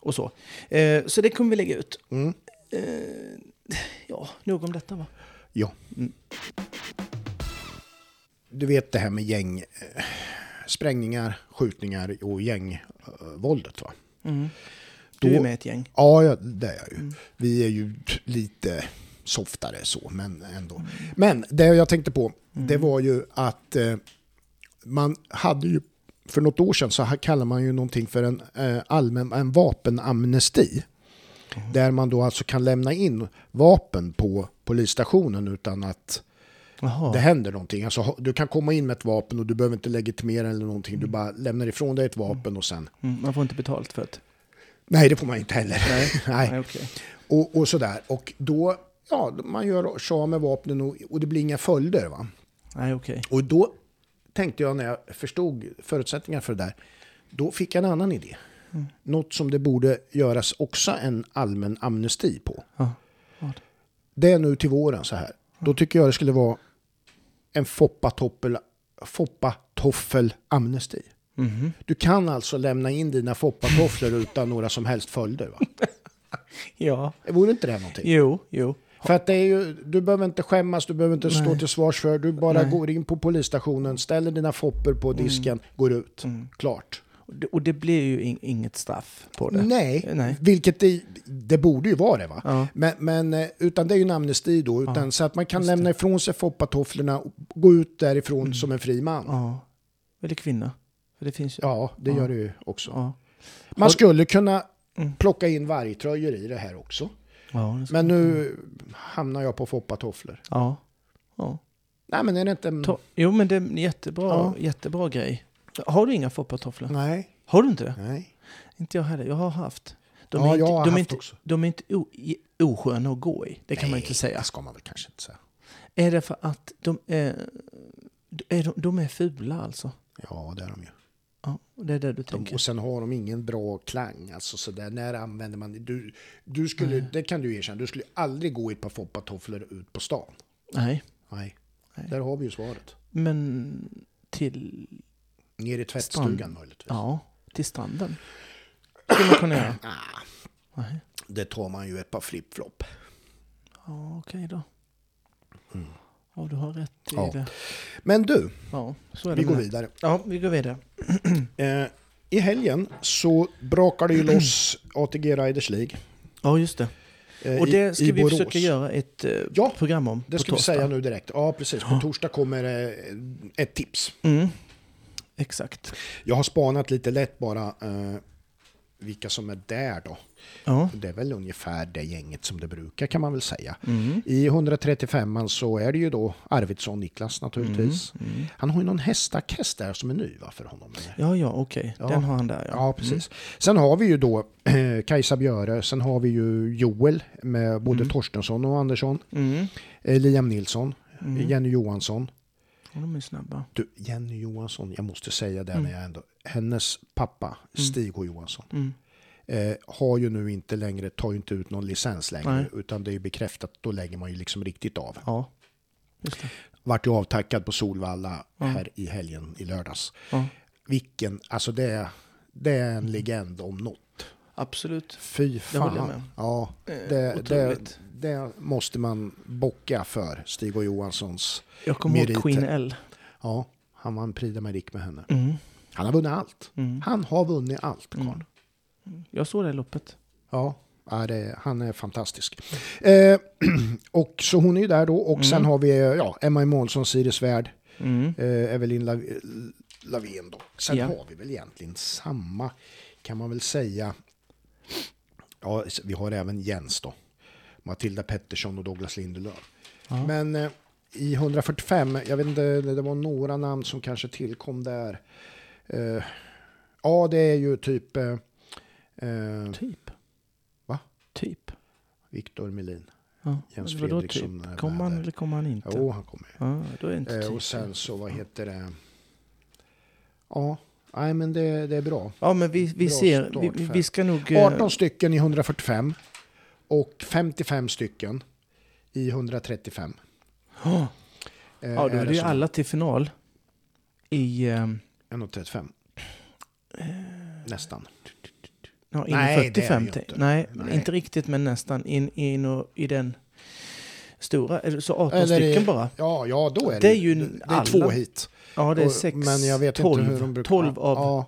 A: Och så. Eh, så det kommer vi lägga ut.
B: Mm.
A: Eh, ja, nog om detta va?
B: Ja.
A: Mm.
B: Du vet det här med gäng, eh, sprängningar, skjutningar och gängvåldet va?
A: Mm. Du är med i ett gäng.
B: Ja, det är jag ju.
A: Mm.
B: Vi är ju lite softare så, men ändå. Men det jag tänkte på, det
A: Mm.
B: var ju att eh, man hade ju, för något år sedan så kallar man ju någonting för en eh, allmän en vapenamnesti.
A: Mm.
B: Där man då alltså kan lämna in vapen på polisstationen utan att
A: Jaha.
B: det händer någonting. Alltså, du kan komma in med ett vapen och du behöver inte legitimera eller någonting. Du
A: Mm.
B: bara lämnar ifrån dig ett vapen och sen...
A: Mm, man får inte betalt för det.
B: Nej, det får man inte heller.
A: Nej.
B: Nej.
A: Nej, okej.
B: Och, och sådär. Och då, ja, man gör kör med vapnen och, och det blir inga följder. Va?
A: Nej, okej.
B: Och då tänkte jag när jag förstod förutsättningar för det där, då fick jag en annan idé.
A: Mm.
B: Något som det borde göras också en allmän amnesti på.
A: Ja.
B: Det är nu till våren så här. Då tycker jag det skulle vara en foppatoffel, foppatoffel-amnesti.
A: Mhm.
B: Du kan alltså lämna in dina foppatofflor utan några som helst följder. Va?
A: Ja.
B: Vore inte det någonting?
A: Jo, jo.
B: För att det är ju, du behöver inte skämmas, du behöver inte stå
A: Nej.
B: till svars för, du bara
A: Nej.
B: går in på polisstationen, ställer dina fopper på disken, går ut.
A: Mm.
B: Klart.
A: Och det, det blir ju in, inget straff på det.
B: Nej,
A: Nej.
B: vilket det, det borde ju vara det va?
A: Ja.
B: Men, men eh, utan det är ju en amnesti då, utan
A: Ja,
B: så att man kan
A: just
B: lämna ifrån sig foppatofflorna och gå ut därifrån som en fri man. Ja,
A: Ja. Eller kvinna. För det finns ju.
B: det
A: Ja.
B: gör det ju också.
A: Ja.
B: Man skulle kunna
A: Mm.
B: plocka in vargtröjor i det här också.
A: Ja,
B: Men nu hamnar jag på foppatofflor.
A: Ja. ja.
B: Nej men är det inte...
A: Ta, jo, men det är en jättebra,
B: Ja.
A: jättebra grej. Har du inga foppatofflor?
B: Nej,
A: Har du inte det?
B: nej.
A: Inte jag heller. Jag har haft. De
B: Ja,
A: är
B: jag
A: inte,
B: har
A: de
B: haft
A: inte,
B: också.
A: de är inte osköna att gå i. Det kan man
B: Nej,
A: inte säga.
B: Det ska man väl kanske inte säga.
A: Är det för att de är, är, de, de är fula alltså?
B: Ja, det är de ju.
A: Ja, det är det du tänker.
B: och sen har de ingen bra klang. Alltså så där, när använder man? Du, du skulle, det kan du erkänna, du skulle aldrig gå i ett par foppatofflor ut på stan.
A: Nej,
B: Nej.
A: Nej.
B: Där har vi ju svaret.
A: men till,
B: Ner i tvättstugan
A: Strand.
B: möjligtvis.
A: ja, till stranden. Skulle man kunna göra.
B: Ah,
A: Nej.
B: det tar man ju ett par flipflop.
A: Ja, okej då. Ja, du har rätt i.
B: Ja.
A: det.
B: Men du,
A: Ja, så är
B: vi
A: det.
B: går
A: med-
B: vidare.
A: Ja, vi går vidare.
B: Eh, I helgen så brakar det ju loss ATG Riders League.
A: Ja, just det.
B: eh,
A: Och
B: i-
A: det ska
B: i
A: vi
B: Borås.
A: försöka göra ett eh,
B: Ja,
A: program om
B: Det ska vi
A: torsdag.
B: säga nu direkt. Ja, precis. På torsdag kommer ett tips.
A: Mm. Exakt.
B: Jag har spanat lite lätt bara vilka som är där då.
A: Ja.
B: Det är väl ungefär det gänget som det brukar kan man väl säga.
A: Mm.
B: I 135 så är det ju då Arvidsson Niklas naturligtvis.
A: Mm.
B: Han har ju någon hästakhäst där som är ny va, för honom. Eller?
A: Ja, ja, okej.
B: Ja.
A: Den har han där, ja.
B: Ja, precis. Sen har vi ju då eh, Kajsa Björe, sen har vi ju Joel med både
A: Mm.
B: Torstensson och Andersson,
A: Mm.
B: eh, Liam Nilsson,
A: Mm.
B: Jenny Johansson.
A: Ja, de är snabba.
B: Du, Jenny Johansson, jag måste säga det
A: Mm.
B: när jag ändå... Hennes pappa, Stig H Johansson,
A: Mm.
B: eh, har ju nu inte längre, tar ju inte ut någon licens längre,
A: Nej.
B: utan det är ju bekräftat, då lägger man ju liksom riktigt av.
A: Ja, just det.
B: Vart ju avtackad på Solvalla
A: Ja.
B: här i helgen i lördags.
A: Ja,
B: Vilken, alltså det, är- det är en legend om något.
A: absolut.
B: Fy
A: Det håller jag
B: fan.
A: med.
B: Ja,
A: Eh,
B: det, det. Det måste man bocka för, Stig och Johanssons.
A: Jag kommer ihåg. Queen L.
B: Ja, han vann Prix d'Amérique med henne.
A: Mm.
B: Han har vunnit allt.
A: Mm.
B: Han har vunnit allt, Karl.
A: Mm. Jag såg det loppet.
B: Ja, det, han är fantastisk. Eh, och så hon är ju där då. Och sen har vi ja, Emma Månsson, Siri Svärd,
A: Mm.
B: eh, Evelin Lav Lavén då. Sen
A: Ja.
B: har vi väl egentligen samma, kan man väl säga. Ja, vi har även Jens då. Matilda Pettersson och Douglas Lindelöf. Men eh, i 145, jag vet inte, det var några namn som kanske tillkom där. Eh, ja, det är ju typ eh, eh,
A: Typ.
B: Va?
A: Typ.
B: Viktor Melin.
A: Ja.
B: Jens Fredriksson
A: typ? Kommer
B: med
A: han eller kommer han inte?
B: Jo, han kommer.
A: Ja, då är det inte
B: Eh,
A: typ.
B: och sen så, vad heter det? Ja, nej men det, det är bra.
A: Ja, men vi, vi
B: Bra
A: ser, vi, vi ska nog... eh,
B: 18 stycken i 145 och 55 stycken i 135.
A: Ja,
B: Eh,
A: ja, då är det ju alla till final. I... eh,
B: 1,35. Nästan.
A: Ja, in
B: Nej,
A: i
B: det är
A: 45.
B: inte.
A: Nej,
B: Nej.
A: inte riktigt, men nästan. In, in och, i den stora. Så 18
B: Eller
A: stycken bara.
B: Ja, ja då är det,
A: Det är ju
B: det, det är två hit.
A: Ja, det är 6,
B: Men jag vet
A: 12,
B: inte hur de brukar...
A: 12 av...
B: Ja,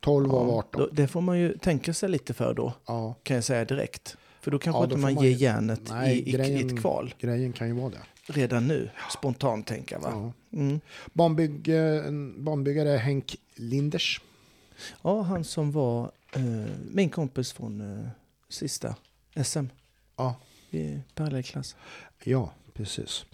B: 12 av
A: ja,
B: 18.
A: då, det får man ju tänka sig lite för då,
B: Ja,
A: kan jag säga direkt. För då kanske
B: Ja,
A: inte
B: då får
A: man
B: man
A: ger järnet
B: Nej,
A: i, i, i
B: grejen-
A: ett kval
B: grejen kan ju vara det.
A: redan nu. Spontant tänka va?
B: Ja.
A: Mm.
B: Banbygg, en banbyggare Henk Linders.
A: Ja, han som var eh, min kompis från eh, sista SM
B: Ja,
A: i parallellklass.
B: ja, precis.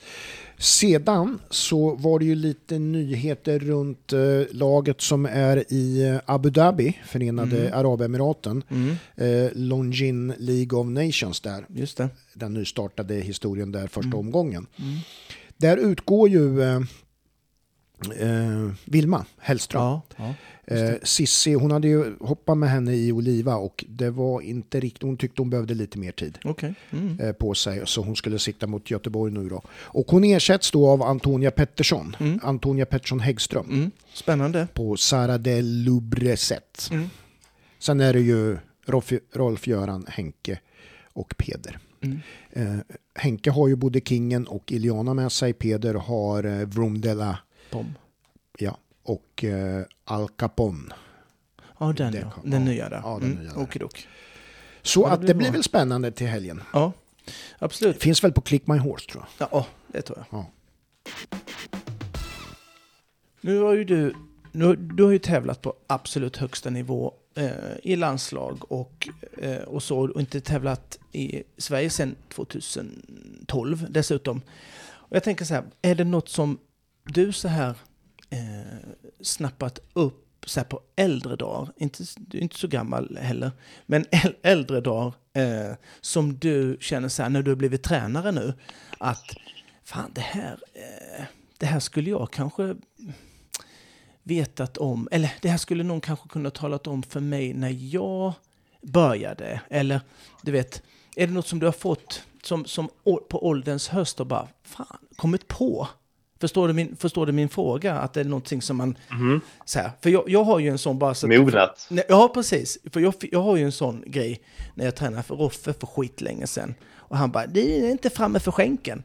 B: Sedan så var det ju lite nyheter runt eh, laget som är i Abu Dhabi, Förenade
A: Mm.
B: Arabemiraten.
A: Mm.
B: Eh, Longin League of Nations där.
A: Just det.
B: Den nystartade historien där första
A: Mm.
B: omgången.
A: Mm.
B: Där utgår ju eh, eh, Vilma Hellström.
A: Ja, ja.
B: Eh, Sissi, hon hade ju hoppat med henne i Oliva och det var inte riktigt, hon tyckte hon behövde lite mer tid
A: okej. Mm.
B: eh, på sig så hon skulle sikta mot Göteborg nu då. Och hon ersätts då av Antonia Pettersson,
A: Mm.
B: Antonia Pettersson Häggström
A: Mm. Spännande.
B: på Sara de Lubreset.
A: Mm.
B: Sen är det ju Rolf, Rolf-Göran, Henke och Peder.
A: Mm.
B: Eh, Henke har ju både Kingen och Iliana med sig. Peder har eh, Vroom de la,
A: Pom.
B: Och eh, Al Capone.
A: Ja, den,
B: Det
A: ja.
B: kom-
A: den
B: ja.
A: nya där.
B: Ja, den
A: Mm.
B: nya där.
A: Okidok.
B: Så
A: Ja, det
B: att det blir
A: bra.
B: väl spännande till helgen.
A: Ja, absolut.
B: Finns väl på Click My Horse tror jag.
A: Ja, det tror jag.
B: Ja.
A: Nu har ju du, nu, du har ju tävlat på absolut högsta nivå eh, i landslag och, eh, och så och inte tävlat i Sverige sedan 2012 dessutom. Och jag tänker så här, är det något som du så här eh, snappat upp så här på äldre dagar, inte, du är inte så gammal heller, men äldre dagar eh, som du känner så här när du har blivit tränare nu, att fan det här, eh, det här skulle jag kanske vetat om, eller det här skulle någon kanske kunna talat om för mig när jag började. Eller du vet, är det något som du har fått som, som på ålderns höst och bara fan, kommit på? Förstår du min, förstår du min fråga? Att det är någonting som man...
C: Mhm.
A: Så här, för jag, jag har ju en sån bara... Så att-
C: Mognat.
A: Nej, ja, precis. För jag, jag har ju en sån grej när jag tränade för Roffe för skitlänge sedan. Och han bara, det är inte framme för skänken.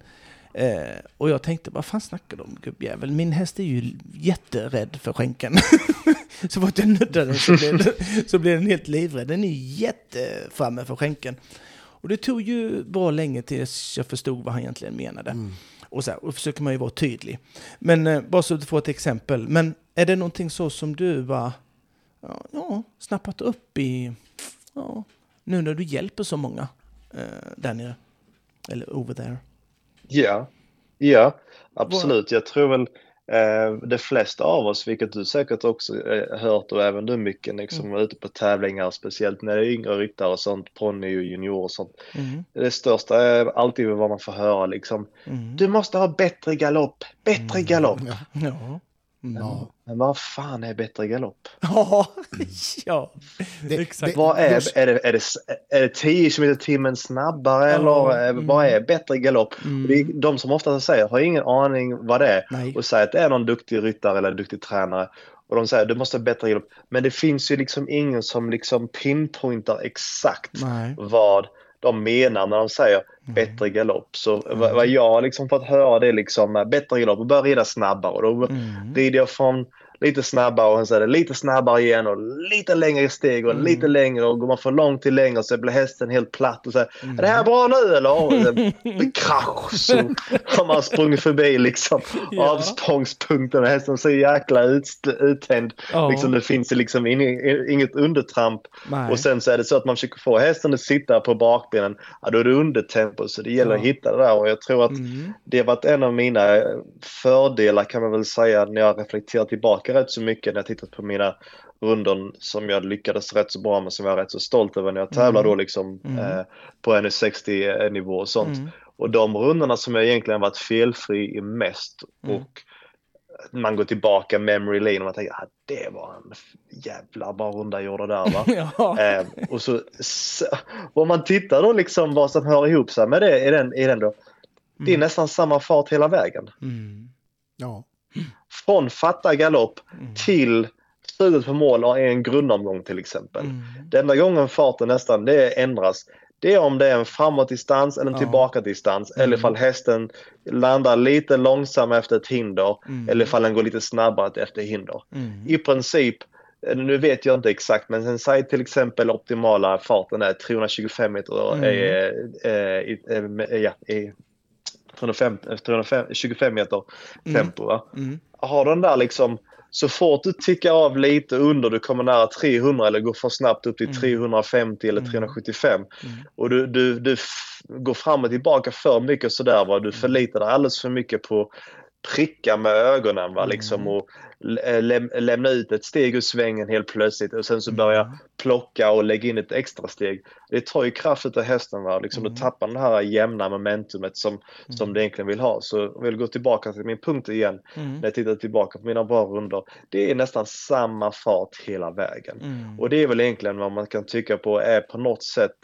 A: Eh, och jag tänkte, vad fan snackar du om gubbjävel? Min häst är ju jätterädd för skänken. så fort jag nuddar den så blir, den, så blir den helt livrädd. Den är jätteframme för skänken. Och det tog ju bra länge tills jag förstod vad han egentligen menade. Och så här, och försöker man ju vara tydlig. Men eh, bara så att du får ett exempel. Men är det någonting så som du bara ja, ja, snappat upp i, ja, nu när du hjälper så många eh, där nere. Eller over there.
C: Ja, ja, absolut. Jag tror väl de flesta av oss, vilket du säkert också eh, hört och även du mycket, liksom
A: Mm.
C: ute på tävlingar, speciellt när det är yngre ryttare och sånt, ponny och junior och sånt.
A: Mm,
C: Det största är alltid vad man får höra liksom.
A: mm,
C: Du måste ha bättre galopp, bättre galopp.
B: Ja.
A: ja. Mm.
B: Ja.
C: Men vad fan är bättre galopp?
A: Ja, ja,
B: Det-
A: exakt.
B: det-
C: Vad är,
B: just-
C: är, det, är, det, är det 10 km i timmen snabbare
A: Ja,
C: eller eh,
A: mm.
C: vad är bättre galopp?
A: Mm.
C: Det är, de som ofta säger har ingen aning vad det är
A: Nej.
C: och säger att det är någon duktig ryttare eller duktig tränare och de säger du måste ha bättre galopp. Men det finns ju liksom ingen som liksom pinpointar exakt
A: Nej.
C: vad de menar när de säger
A: Mm.
C: bättre galopp. Så vad, vad jag liksom fått höra det är liksom eh, bättre galopp och börja rida snabbare och då
A: Mm.
C: rider jag från lite snabbare och sen är det lite snabbare igen och lite längre steg och
A: Mm.
C: lite längre och går man för långt till längre så blir hästen helt platt och så
A: Mm.
C: är det här bra nu eller? Krasch så har man sprungit förbi liksom
A: Ja.
C: avsprångspunkten och hästen så jäkla ut, uttänd.
A: Ja.
C: Liksom, det finns liksom in- inget undertramp
A: Nej.
C: och sen så är det så att man försöker få hästen att sitta på bakbenen. Ja, då är det undertempo så det gäller
A: Ja.
C: att hitta det där och jag tror att
A: Mm.
C: det har varit en av mina fördelar kan man väl säga när jag reflekterar tillbaka rätt så mycket när jag tittat på mina rundor som jag lyckades rätt så bra med som jag är rätt så stolt över när jag tävlar
A: Mm.
C: då liksom
A: Mm.
C: eh, på NU60 nivå och sånt.
A: Mm.
C: Och de rundorna som jag egentligen varit felfri i mest
A: Mm.
C: och man går tillbaka memory lane och man tänker ah, det var en jävla bra runda jag gjorde där va.
A: Ja.
C: Eh, och så, så om man tittar då liksom vad som hör ihop sig med det är den, är den då. Det är
A: Mm.
C: nästan samma fart hela vägen.
A: Mm.
B: Ja.
C: Från fatta galopp
A: Mm.
C: till slutet på mål är en grundomgång till exempel.
A: Mm.
C: Den enda gången farten nästan det ändras det är om det är en framåtdistans eller en
A: Ja.
C: tillbakadistans
A: Mm.
C: eller ifall hästen landar lite långsammare efter ett hinder
A: Mm.
C: eller ifall den går lite snabbare efter hinder.
A: Mm.
C: I princip, eh, nu vet jag inte exakt, men sen säg till exempel optimala farten är 325 meter
A: Mm.
C: eh, eh, i, eh, ja, i 305, 325 meter
A: Mm.
C: tempo. Va?
A: Mm.
C: Har den där liksom så fort du tickar av lite under, du kommer nära 300 eller går för snabbt upp till
A: Mm.
C: 350 eller
A: Mm.
C: 375
A: Mm.
C: och du, du, du går fram och tillbaka för mycket sådär va. Du förlitar dig alldeles för mycket på pricka med ögonen va
A: Mm.
C: liksom och läm, lämna ut ett steg ur svängen helt plötsligt och sen så
A: Mm.
C: börja plocka och lägga in ett extra steg. Det tar ju kraft utav hästen va. Liksom
A: Mm.
C: Då tappar det här jämna momentumet som, som det egentligen vill ha. Så jag vill gå tillbaka till min punkt igen
A: Mm.
C: när jag tittar tillbaka på mina bra rundor. Det är nästan samma fart hela vägen.
A: Mm.
C: Och det är väl egentligen vad man kan tycka på är på något sätt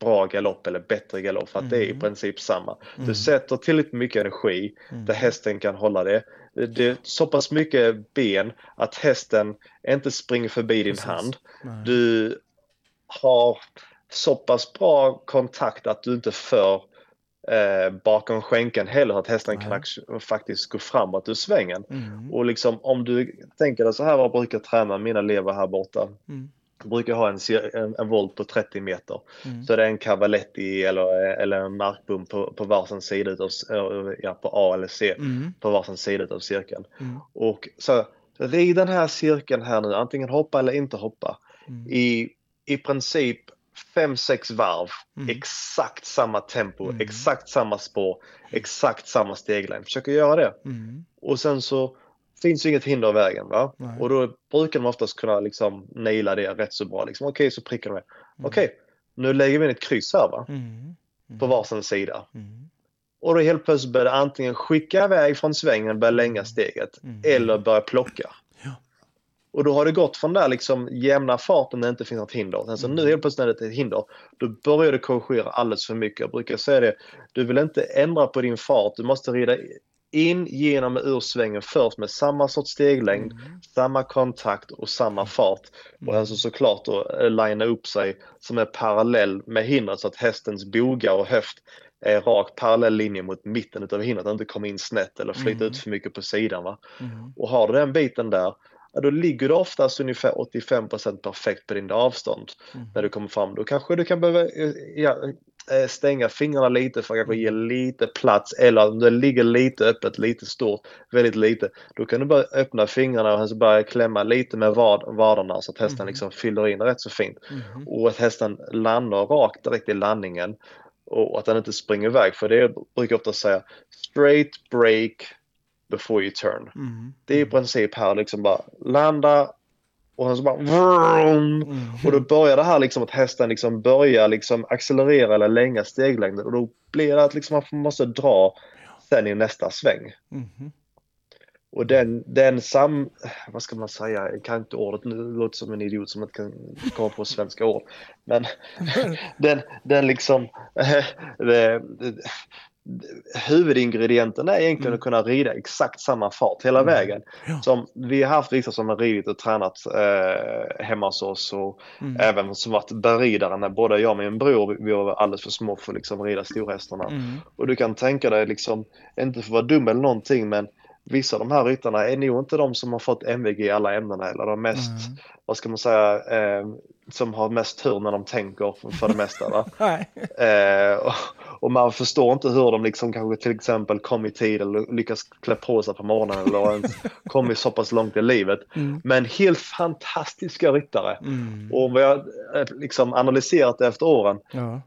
C: bra galopp eller bättre galopp för att det är i
A: Mm.
C: princip samma.
A: Mm.
C: Du sätter tillräckligt mycket energi
A: Mm.
C: där hästen kan hålla det. Det- är så pass mycket ben att hästen inte springer förbi din
A: Precis.
C: hand.
A: Nej.
C: Du har så pass bra kontakt att du inte för eh, bakom skänken heller att hästen
A: Nej.
C: kan faktiskt gå framåt ur svängen.
A: Mm.
C: Och liksom om du tänker dig så här vad brukar träna mina elever här borta.
A: Mm.
C: Brukar ha en, en, en volt på 30 meter.
A: Mm.
C: Så det är en cavaletti eller, eller en markbom på, på varsin sida utav, ja, på A eller C
A: Mm.
C: på varsin sida av cirkeln.
A: Mm.
C: Och så rid den här cirkeln här nu, antingen hoppa eller inte hoppa.
A: Mm.
C: I, i princip 5-6 varv,
A: Mm.
C: exakt samma tempo,
A: Mm.
C: exakt samma spår, exakt samma steglängd. Försöker göra det. Och sen så finns ju inget hinder i vägen. Va?
A: Nej.
C: Och då brukar de oftast kunna liksom naila det rätt så bra. Liksom, Okej, så prickar de det.
A: Mm.
C: Okej, nu lägger vi in ett kryss här va?
A: Mm. Mm.
C: på varsin sida.
A: Mm.
C: Och då helt plötsligt börjar det antingen skicka iväg från svängen, börja länga steget,
A: Mm.
C: eller börja plocka.
A: Ja.
C: Och då har det gått från där liksom jämna farten när det inte finns något hinder. Sen så
A: Mm.
C: nu helt plötsligt när det är ett hinder, då börjar du korrigera alldeles för mycket. Jag brukar säga det, du vill inte ändra på din fart, du måste rida in genom och ur svängen först med samma sorts steglängd,
A: Mm.
C: samma kontakt och samma fart. Och alltså såklart då eh, linea upp sig som är parallell med hindret så att hästens boga och höft är rak parallell linje mot mitten utav hindret, inte komma in snett eller flytta
A: Mm.
C: ut för mycket på sidan. Va?
A: Mm.
C: Och har du den biten där, ja, då ligger du oftast ungefär 85% perfekt på din avstånd
A: Mm.
C: när du kommer fram. Då kanske du kan behöva eh, ja, stänga fingrarna lite för att kanske ge lite plats eller om det ligger lite öppet, lite stort, väldigt lite. Då kan du bara öppna fingrarna och så börja klämma lite med vad, vaderna så att hästen
A: Mm.
C: liksom fyller in rätt så fint.
A: Mm.
C: Och att hästen landar rakt direkt i landningen och att den inte springer iväg. För det brukar jag ofta säga straight break before you turn.
A: Mm.
C: Det är i princip här liksom bara landa och sen så bara vroom,
A: Mm.
C: och då börjar det här liksom att hästen liksom börjar liksom accelerera eller länga steglängden och då blir det att liksom man måste dra sen i nästa sväng.
A: Mm.
C: Och den, den sam... Vad ska man säga? Jag kan inte ordet nu. Det låter som en idiot som inte kan komma på svenska ord. Men den, den liksom... Det, det, huvudingredienten är egentligen
A: Mm.
C: att kunna rida exakt samma fart hela
A: Mm.
C: vägen.
A: Ja.
C: Som vi har haft vissa som har ridit och tränat eh, hemma hos oss och
A: Mm.
C: även som varit berridare när både jag och min bror vi var alldeles för små för att liksom rida storhästarna.
A: Mm.
C: Och du kan tänka dig liksom, inte för att vara dum eller någonting, men vissa av de här ryttarna är nog inte de som har fått MVG i alla ämnena eller de mest,
A: Mm.
C: vad ska man säga, eh, som har mest tur när de tänker för det mesta. Eh, och, och man förstår inte hur de liksom kanske till exempel kom i tid eller lyckas klä på sig på morgonen eller ens kommit så pass långt i livet.
A: Mm.
C: Men helt fantastiska ryttare.
A: Mm.
C: Och vad jag eh, liksom analyserat det efter åren,
A: Ja.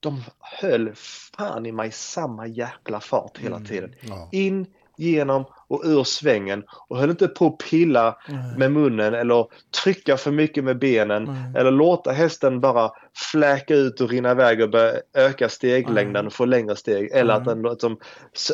C: de höll fan i mig samma jäkla fart hela
A: Mm.
C: tiden.
B: Ja.
C: In, genom och ur svängen och höll inte på att pilla
A: Nej.
C: med munnen eller trycka för mycket med benen
A: Nej.
C: eller låta hästen bara fläka ut och rinna iväg och börja öka steglängden och få längre steg eller att den liksom,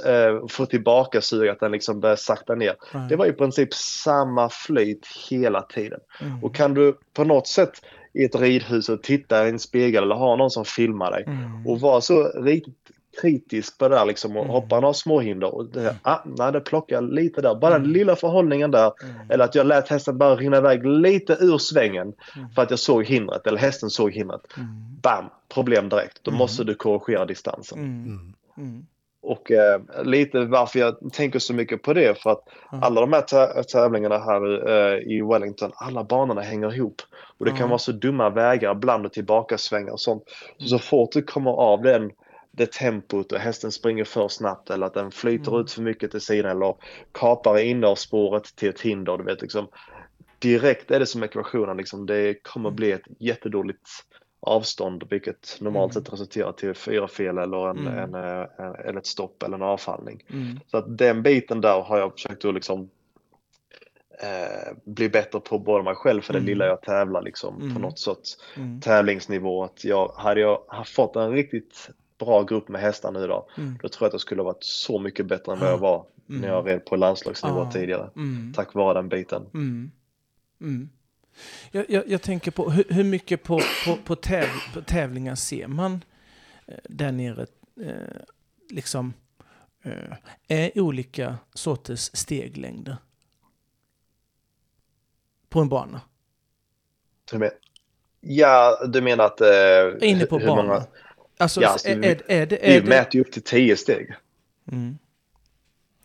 C: äh, får tillbaka sug, att den liksom börjar sakta ner. Det var i princip samma flyt hela tiden.
A: Mm.
C: Och kan du på något sätt i ett ridhus och titta i en spegel eller ha någon som filmar dig
A: Mm.
C: och vara så riktigt kritisk på det där liksom och
A: Mm.
C: hoppa några småhinder och det, ah, nej, det plockar lite där. Bara
A: Mm.
C: den lilla förhållningen där
A: Mm.
C: eller att jag lät hästen bara rinna iväg lite ur svängen
A: Mm.
C: för att jag såg hindret eller hästen såg hindret.
A: Mm.
C: Bam! Problem direkt. Då
A: Mm.
C: måste du korrigera distansen.
A: Mm.
B: Mm.
A: Mm.
C: Och eh, lite varför jag tänker så mycket på det för att
A: Ja.
C: alla de här tä- tävlingarna här eh, i Wellington, alla banorna hänger ihop. Och det
A: Ja.
C: kan vara så dumma vägar, ibland och tillbaka svängar och sånt. Så, så
A: Mm.
C: fort du kommer av den, det tempot och hästen springer för snabbt eller att den flyter
A: Mm.
C: ut för mycket till sidan eller kapar innerspåret till ett hinder, du vet liksom. Direkt är det som ekvationen liksom, det kommer bli ett jättedåligt avstånd vilket normalt
A: Mm.
C: sett resulterar till fyra fel eller, en,
A: Mm.
C: en, eh, en, eller ett stopp eller en avfallning.
A: Mm.
C: Så att den biten där har jag försökt att liksom eh, bli bättre på både mig själv för det
A: Mm.
C: lilla jag tävlar liksom
A: Mm.
C: på något sorts
A: Mm.
C: tävlingsnivå. Att jag, hade jag fått en riktigt bra grupp med hästar nu då,
A: Mm.
C: då tror jag att jag skulle ha varit så mycket bättre än vad
A: Ja.
C: jag var
A: Mm.
C: när jag red på landslagsnivå
A: Ja.
C: tidigare.
A: Mm.
C: Tack vare den biten.
A: Mm. Mm. Jag, jag, jag tänker på hur, hur mycket på, på, på, täv, på tävlingar ser man eh, där nere? Eh, liksom eh, är olika sorters steglängder på en bana.
C: Ja, du menar att... Eh,
A: Inne på
C: hur
A: banan.
C: många-
A: Alltså,
C: Ja,
A: är,
C: alltså,
A: är, är det...
C: Vi
A: Är det
C: mäter ju upp till 10 steg.
A: mm.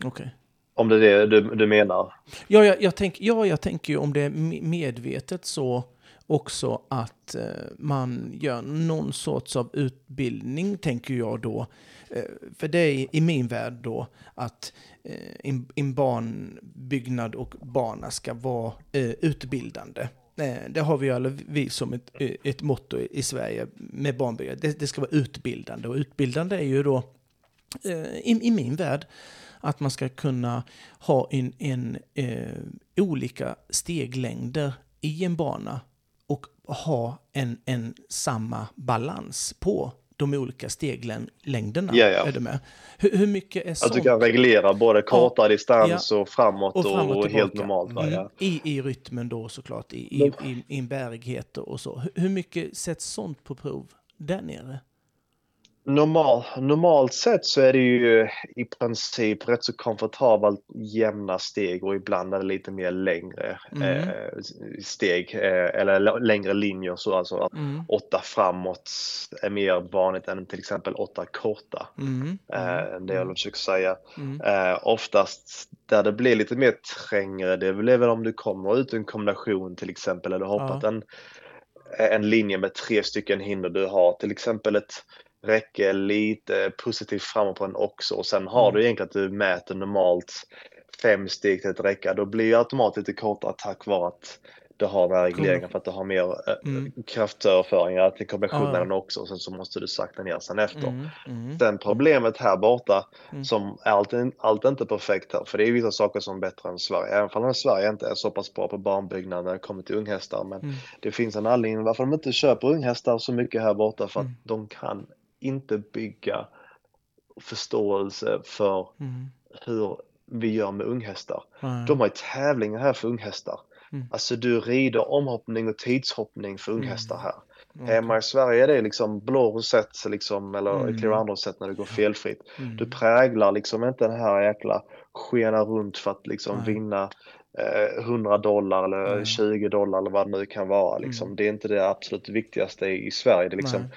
A: Okej.
C: Om det är det du, du menar.
A: Ja, jag, jag, tänk, ja, jag tänker ju om det är me- medvetet så också att eh, man gör någon sorts av utbildning, tänker jag då. Eh, för det är i min värld då att eh, en, banbyggnad och bana ska vara eh, utbildande. Eh, det har vi alla vi som ett, ett motto i Sverige med barnbyggare. Det, det ska vara utbildande och utbildande är ju då eh, i, i min värld att man ska kunna ha en, en eh, olika steglängder i en bana och ha en, en samma balans på de olika steglängderna.
C: Ja, ja.
A: Är du med? Hur, hur mycket är
C: Att
A: sånt?
C: du kan reglera både korta distans och framåt och,
A: fram och
C: och helt normalt.
A: Mm.
C: Ja.
A: I, I rytmen då såklart, i, i, i, i en bärighet och så. Hur, hur mycket sätts sånt på prov där nere?
C: Normal, normalt sett så är det ju i princip rätt så komfortabelt jämna steg och ibland är det lite mer längre
A: Mm.
C: eh, steg eh, eller längre linjer. Så alltså att
A: Mm.
C: åtta framåt är mer vanligt än till exempel åtta korta.
A: Mm.
C: Eh, det jag försöker säga.
A: Mm.
C: Eh, oftast där det blir lite mer trängre, det är väl om du kommer ut en kombination till exempel eller hoppat
A: Ja.
C: en, en linje med tre stycken hinder. Du har till exempel ett räcke lite positivt framåt på den också och sen har
A: Mm.
C: du egentligen att du mäter normalt fem steg till ett räcke. Då blir ju automatiskt lite kortare tack vare att du har den här regleringen för att du har mer äh,
A: Mm.
C: kraftöverföringar till kombinationen
A: Ja, ja.
C: också och sen så måste du sakta ner sen efter.
A: Mm. Mm.
C: Sen problemet här borta
A: Mm.
C: som är allt, allt är inte perfekt här för det är vissa saker som är bättre än Sverige. Även om Sverige inte är så pass bra på banbyggnad när det kommer till unghästar. Men
A: Mm.
C: det finns en anledning varför de inte köper unghästar så mycket här borta för att
A: Mm.
C: de kan inte bygga förståelse för
A: Mm.
C: hur vi gör med unghästar.
A: Nej.
C: De har ju tävlingar här för unghästar.
A: Mm.
C: Alltså du rider omhoppning och tidshoppning för unghästar här.
A: Okej.
C: Hemma i Sverige är det liksom blå rosett liksom, eller
A: Mm.
C: clear andra rosett när det går felfritt.
A: Mm.
C: Du präglar liksom inte den här jäkla skena runt för att liksom
A: Nej.
C: vinna eh, 100 dollar eller
A: Nej.
C: 20 dollar eller vad det nu kan vara. Liksom.
A: Mm.
C: Det är inte det absolut viktigaste i, i Sverige. Det är liksom
A: Nej.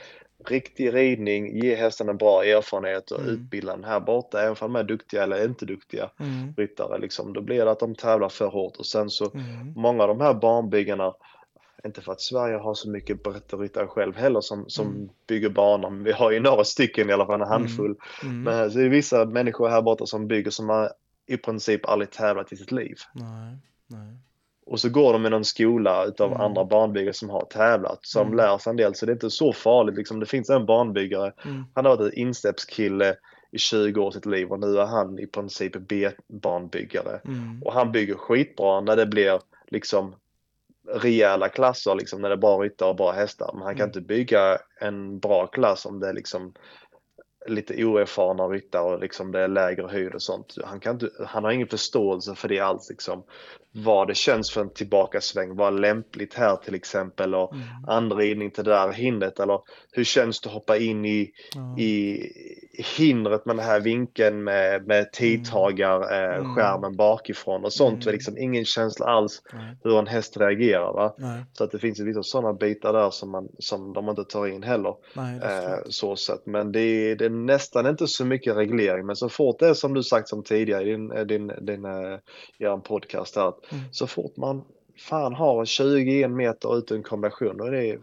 C: Riktig ridning, ge hästen en bra erfarenhet och
A: Mm.
C: utbilda den här borta, även om de är duktiga eller inte duktiga
A: Mm.
C: ryttare liksom, då blir det att de tävlar för hårt och sen så
A: Mm.
C: många av de här banbyggarna, inte för att Sverige har så mycket ryttare själv heller som, som
A: Mm.
C: bygger banor, men vi har ju några stycken i alla fall, en handfull.
A: Mm.
C: Men så är det vissa människor här borta som bygger som har i princip aldrig tävlat i sitt liv.
A: Nej, nej.
C: Och så går de i någon skola utav
A: Mm.
C: andra banbyggare som har tävlat, som
A: Mm.
C: lär sig en del, så det är inte så farligt liksom. Det finns en banbyggare,
A: Mm.
C: han har varit en insteppskille i 20 år sitt liv och nu är han i princip B-banbyggare.
A: Mm.
C: Och han bygger skitbra när det blir liksom rejäla klasser, liksom när det är bra ryttare och bra hästar. Men han kan
A: Mm.
C: inte bygga en bra klass om det är liksom lite oerfarna ryttare och liksom det är lägre höjd och sånt. Han, kan inte, han har ingen förståelse för det alls liksom. Vad det känns för en tillbakasväng, vad är lämpligt här till exempel och
A: Mm.
C: anridning till det där hindret eller hur känns det att hoppa in i,
A: Ja.
C: i hindret med den här vinkeln med, med tidtagar, eh,
A: Mm.
C: skärmen bakifrån och sånt.
A: Mm.
C: Liksom ingen känsla alls hur en häst reagerar. Va?
A: nej,
C: Så att det finns vissa sådana bitar där som, man, som de inte tar in heller.
A: nej,
C: Eh, så. Men det är, det är nästan inte så mycket reglering. Men så fort det är som du sagt som tidigare i din, eh, din, din, eh, er podcast här. att
A: Mm.
C: Så fort man fan har 21 meter ut en kombination då är det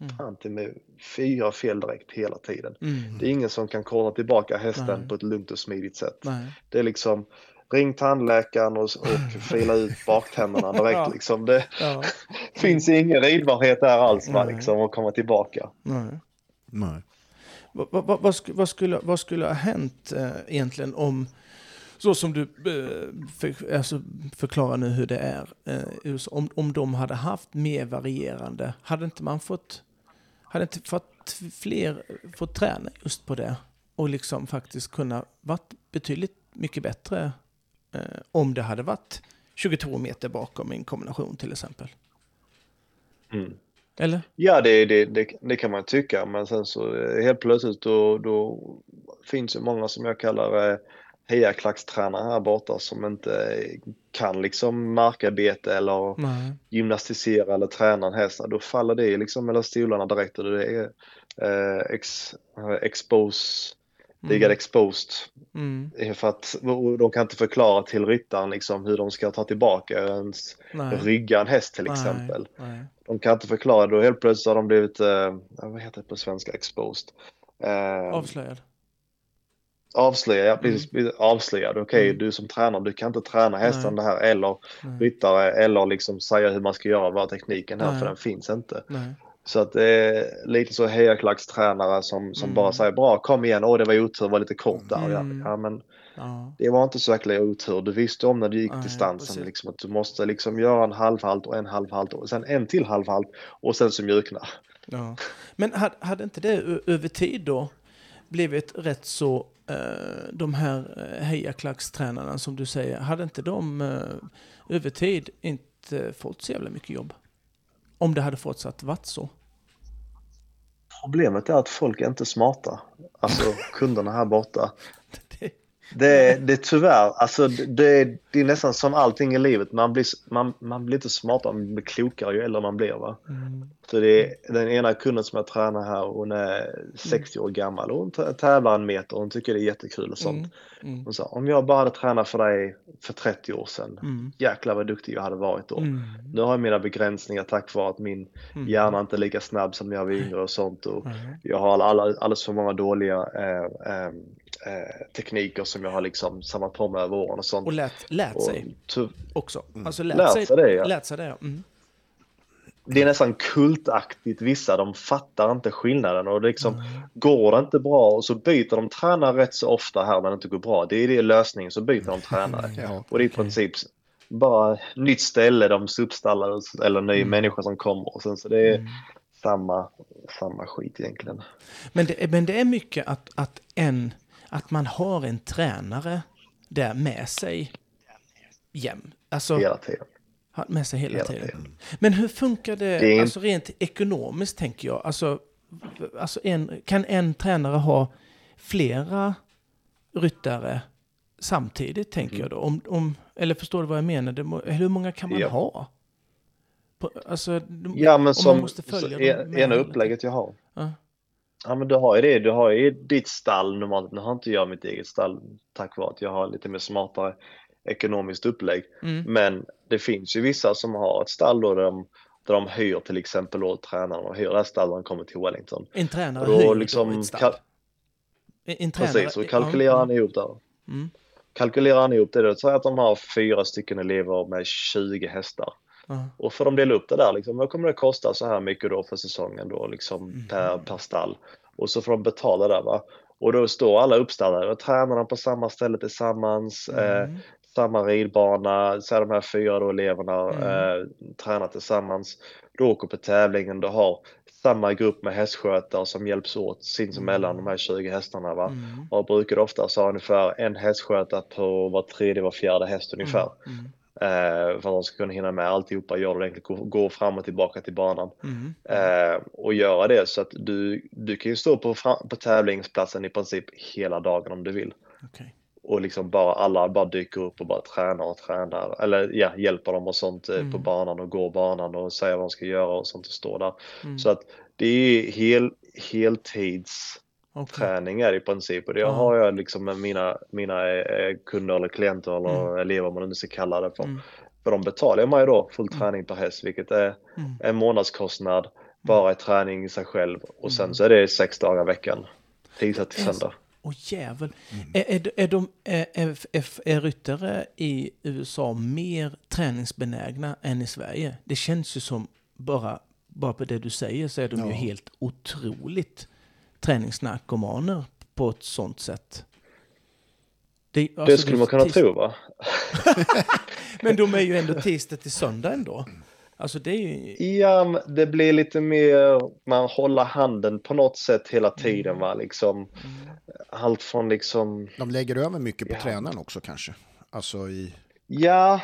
A: Mm.
C: fan till med fyra fel direkt hela tiden.
A: Mm.
C: Det är ingen som kan kolla tillbaka hästen
A: Nej.
C: på ett lugnt och smidigt sätt.
A: Nej.
C: Det är liksom ring tandläkaren och, och fila ut baktänderna direkt
A: Ja.
C: liksom. Det
A: Ja.
C: finns ingen ridbarhet där alls va, liksom att komma tillbaka.
A: Nej.
B: Nej.
A: Vad, vad, vad, vad, skulle, vad skulle ha hänt eh, egentligen om, så som du eh, för, alltså, förklarar nu hur det är, eh, om de hade haft mer varierande, hade inte man fått, hade inte fått fler fått träna just på det och liksom faktiskt kunna varit betydligt mycket bättre eh, om det hade varit 22 meter bakom i en kombination till exempel?
C: Mm.
A: Eller?
C: Ja, det, det, det, det kan man tycka, men sen så eh, helt plötsligt då, då finns ju många som jag kallar hejaklackstränare här borta som inte kan liksom markarbete eller
A: Nej.
C: gymnastisera eller träna en häst. Då faller det liksom mellan stolarna direkt och det är eh, ex, eh, expose, liggad exposed.
A: Mm.
C: Eh, För att de kan inte förklara till ryttaren liksom hur de ska ta tillbaka ens
A: Nej.
C: rygga en häst till exempel.
A: Nej. Nej.
C: De kan inte förklara, då helt plötsligt har de blivit, eh, vad heter det på svenska, exposed. Eh,
A: Avslöjad.
C: Avslöjad, ja precis, avslöjad. Okej,
A: Mm.
C: du som tränare, du kan inte träna hästen det här eller
A: Nej.
C: ryttare eller liksom säga hur man ska göra, vad tekniken här,
A: Nej.
C: för den finns inte.
A: Nej.
C: Så att det är lite så hejaklackstränare som, som
A: Mm.
C: bara säger bra, kom igen, åh det var otur, var lite kort där.
A: Mm.
C: Ja, men
A: Ja.
C: det var inte så jäkla otur. Du visste om när du gick
A: Nej,
C: distansen liksom, att du måste liksom göra en halvhalt och en halvhalt och sen en till halvhalt och sen så mjukna.
A: Ja. Men hade, hade inte det över tid då blivit rätt så, Eh, de här eh, hejaklackstränarna som du säger, hade inte de eh, över tid inte fått så jävla mycket jobb? Om det hade fortsatt varit så.
C: Problemet är att folk är inte smarta. Alltså kunderna här borta.
A: Det,
C: Det, är tyvärr, alltså det, det är nästan som allting i livet. Man blir, man, man blir inte smartare, man blir klokare ju äldre man blir. Va?
A: mm,
C: Så det är den ena kunden som jag tränar här, hon är 60 år gammal och hon tä- tävlar en meter och hon tycker det är jättekul och sånt.
A: mm, mm,
C: Hon sa, om jag bara hade tränat för dig för 30 år sedan,
A: mm,
C: jäklar vad duktig jag hade varit då.
A: mm,
C: Nu har jag mina begränsningar tack vare att min
A: mm.
C: hjärna inte är lika snabb som jag var yngre och sånt. Och jag har alldeles för många dåliga eh, eh, eh, tekniker som jag har liksom samlat på mig över åren och sånt.
A: Och lät, lät
C: Och
A: sig också. Alltså lät,
C: Lärt
A: sig,
C: sig det, ja.
A: lät sig det, ja. Mm.
C: det är nästan kultaktigt vissa, de fattar inte skillnaden och liksom
A: Mm.
C: går det inte bra och så byter de tränare rätt så ofta här när det inte går bra. Det är det lösningen, så byter de tränare.
B: Ja.
C: Och det är i princip bara nytt ställe, de uppstallar eller ny människa som kommer och sen så det är
A: Mm.
C: samma, samma skit egentligen.
A: Men det, men det är mycket att, att, en, att man har en tränare där med sig jäm. Alltså
C: Hela tiden.
A: med sig hela,
C: Hela
A: tiden.
C: tiden.
A: Men hur funkar det,
C: Det
A: alltså rent ekonomiskt tänker jag? Alltså, alltså en, kan en tränare ha flera ryttare samtidigt tänker
C: Mm.
A: jag då? Om, om, eller förstår du vad jag menar? Det, hur många kan man
C: Ja.
A: ha? På, alltså,
C: Ja men
A: om
C: som
A: man måste följa
C: så
A: dem
C: e- ena upplägget jag har.
A: Ja.
C: Ja men du har ju det, du har ju ditt stall normalt. Nu har inte jag mitt eget stall tack vare att jag har lite mer smartare ekonomiskt upplägg.
A: Mm.
C: Men det finns ju vissa som har ett stall då där de, där de hyr till exempel då tränaren och hyr det här stallet när de kommer till Wellington.
A: En tränare
C: Och då
A: hyr
C: liksom
A: ett stall.
C: kal-
A: En- En tränare,
C: Precis, och kalkylerar han ihop där.
A: Mm.
C: Kalkylerar han ihop det, då säger att de har fyra stycken elever med 20 hästar.
A: Ja.
C: Och får de dela upp det där, liksom, vad kommer det kosta så här mycket då för säsongen då, liksom
A: Mhm.
C: per, per stall? Och så får de betala där va. Och då står alla uppstallade och tränar de på samma ställe tillsammans, eh,
A: Mm.
C: samma ridbana, så de här fyra då eleverna
A: Mm.
C: eh, tränar tillsammans. Du åker på tävlingen, du har samma grupp med hästskötare som hjälps åt sinsemellan de här 20 hästarna va.
A: Mm.
C: Och brukar ofta ha ungefär en hästskötare på var tredje, var fjärde häst ungefär.
A: Mm.
C: Eh, för att de ska kunna hinna med alltihopa, göra det enkelt, gå, gå fram och tillbaka till banan.
A: Mm.
C: Eh, och göra det så att du, du kan ju stå på, på tävlingsplatsen i princip hela dagen om du vill.
A: Okej.
C: Och liksom bara alla bara dyker upp och bara tränar och tränar. Eller ja, hjälper dem och sånt eh, på
A: Mm.
C: banan och går banan och säger vad de ska göra och sånt och står där.
A: Mm.
C: Så att det är hel, heltids
A: Okej.
C: träning är det i princip och det har jag liksom med mina, mina eh, kunder eller klienter eller elever om man nu ska kalla det för.
A: Mm.
C: För de betalar mig då full träning per häst vilket är
A: Mm.
C: en månadskostnad bara i träning i sig själv och sen
A: Mm.
C: så är det sex dagar i veckan. Tisdag till söndag.
A: Åh jävel. Är, är, är, de, är, är, är, är ryttare i USA mer träningsbenägna än i Sverige? Det känns ju som, bara, bara på det du säger, så är de ju
B: Ja.
A: helt otroligt träningsnarkomaner på ett sånt sätt. Det,
C: det
A: alltså,
C: skulle man kunna tro va?
A: Men de är ju ändå tisdag till söndag ändå. Alltså det är ju...
C: Ja, det blir lite mer, man håller handen på något sätt hela tiden va, liksom. Allt från liksom,
B: De lägger över mycket på
C: Ja.
B: tränaren också kanske. Alltså i...
C: ja,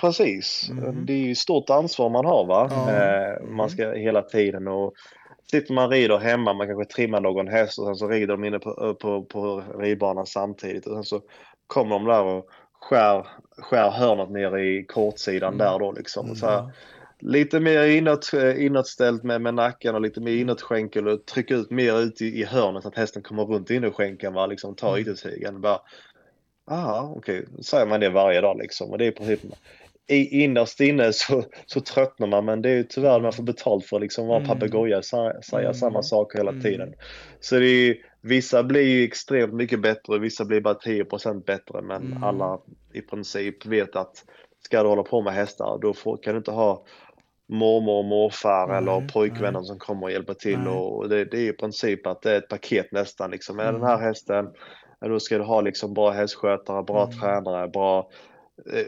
C: precis.
A: Mm.
C: Det är ju stort ansvar man har va. Eh, man ska hela tiden och sitter man rider hemma, man kanske trimmar någon häst och sen så rider de inne på, på, på ridbanan samtidigt. Och sen så kommer de där och skär, skär hörnet ner i kortsidan där då liksom. Och så här, lite mer inåt, inåtställt med, med nacken och lite mer inåtskänkel och trycka ut mer ut i, i hörnet så att hästen kommer runt inåtskänkeln va, liksom ta yttertygen. Bara, ah, okej, säger man det varje dag liksom och det är i princip i, innerst inne så, så tröttnar man men det är ju tyvärr man får betalt för att liksom vara
A: Mm.
C: papegoja säga
A: Mm.
C: samma saker hela
A: Mm.
C: tiden. Så det är, vissa blir ju extremt mycket bättre vissa blir bara 10% bättre men
A: Mm.
C: alla i princip vet att ska du hålla på med hästar då får, kan du inte ha mormor och morfar
A: Nej,
C: eller pojkvännen
A: nej.
C: som kommer och hjälper till
A: Nej.
C: och det, det är i princip att det är ett paket nästan liksom. Är
A: Mm.
C: den här hästen, då ska du ha liksom bra hästskötare, bra
A: Mm.
C: tränare, bra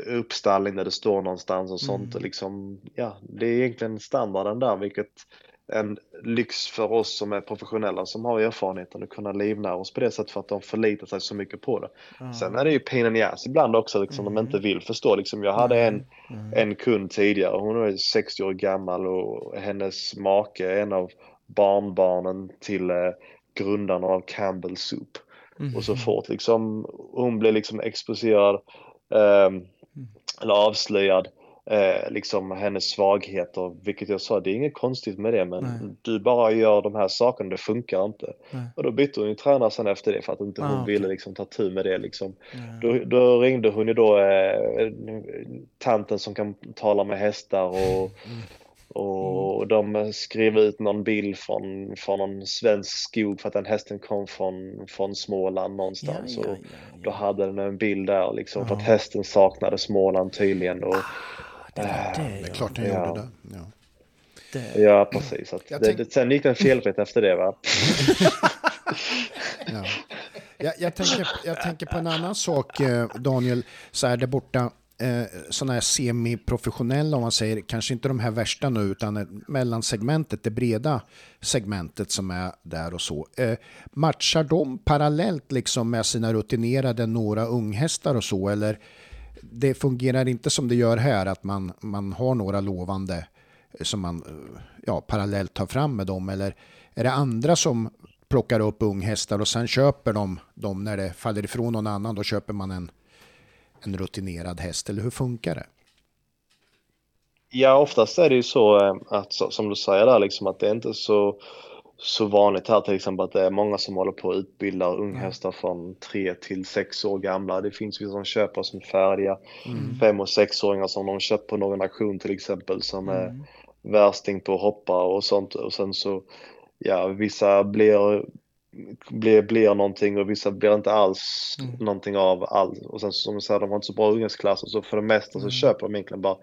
C: uppstallning där det står någonstans och sånt
A: Mm.
C: och liksom, ja, det är egentligen standarden där vilket en lyx för oss som är professionella som har erfarenheten att kunna livnära oss på det sättet för att de förlitar sig så mycket på det.
A: Ja.
C: Sen är det ju in the ass ibland också liksom de
A: Mm.
C: inte vill förstå liksom. Jag hade en,
A: Mm.
C: en kund tidigare, hon är 60 år gammal och hennes make är en av barnbarnen till eh, grundarna av Campbell Soup.
A: Mm.
C: Och så fort liksom hon blev liksom exposerad eller avslöjad eh, liksom hennes svagheter, vilket jag sa, det är inget konstigt med det men
A: Nej.
C: du bara gör de här sakerna, det funkar inte.
A: Nej.
C: Och då bytte hon ju tränare sen efter det för att inte
A: Ah,
C: hon
A: okej.
C: ville liksom ta tur med det liksom.
A: Ja.
C: Då, då ringde hon ju då eh, tanten som kan tala med hästar och, och de skrev ut någon bild från, från någon svensk skog för att den hästen kom från, från Småland någonstans.
A: Ja, ja, ja, ja.
C: Då hade den en bild där liksom för att
A: Ja.
C: hästen saknade Småland tydligen. Och,
A: Det var det,
B: Det är
A: ja.
B: klart den
C: Ja.
B: gjorde det. Ja.
A: Det.
C: ja precis. Att det,
B: tänk-
C: det, sen gick den felfritt efter det va?
B: Ja. Jag, jag, tänker, jag tänker på en annan sak, eh, Daniel, så här där borta, eh, sådana här semiprofessionella, om man säger, kanske inte de här värsta nu, utan mellansegmentet, det breda segmentet som är där och så. Eh, matchar de parallellt liksom med sina rutinerade några unghästar och så, eller det fungerar inte som det gör här, att man, man har några lovande eh, som man eh, ja, parallellt tar fram med dem, eller är det andra som plockar upp unghästar och sen köper de dem när det faller ifrån någon annan, då köper man en, en rutinerad häst, eller hur funkar det?
C: Ja, oftast är det ju så eh, att som du säger där liksom att det är inte så så vanligt här till exempel att det är många som håller på att utbilda unghästar från 3 till 6 år gamla. Det finns vissa som köper som färdiga
B: Mm.
C: 5 och 6-åringar som de köpt på någon auktion till exempel som är
A: Mm.
C: värsting på att hoppa och sånt och sen så ja vissa blir blir, blir någonting och vissa blir inte alls
A: Mm.
C: någonting av alls och sen som jag säger de har inte så bra ungdomsklasser så för det mesta så
A: Mm.
C: köper de egentligen bara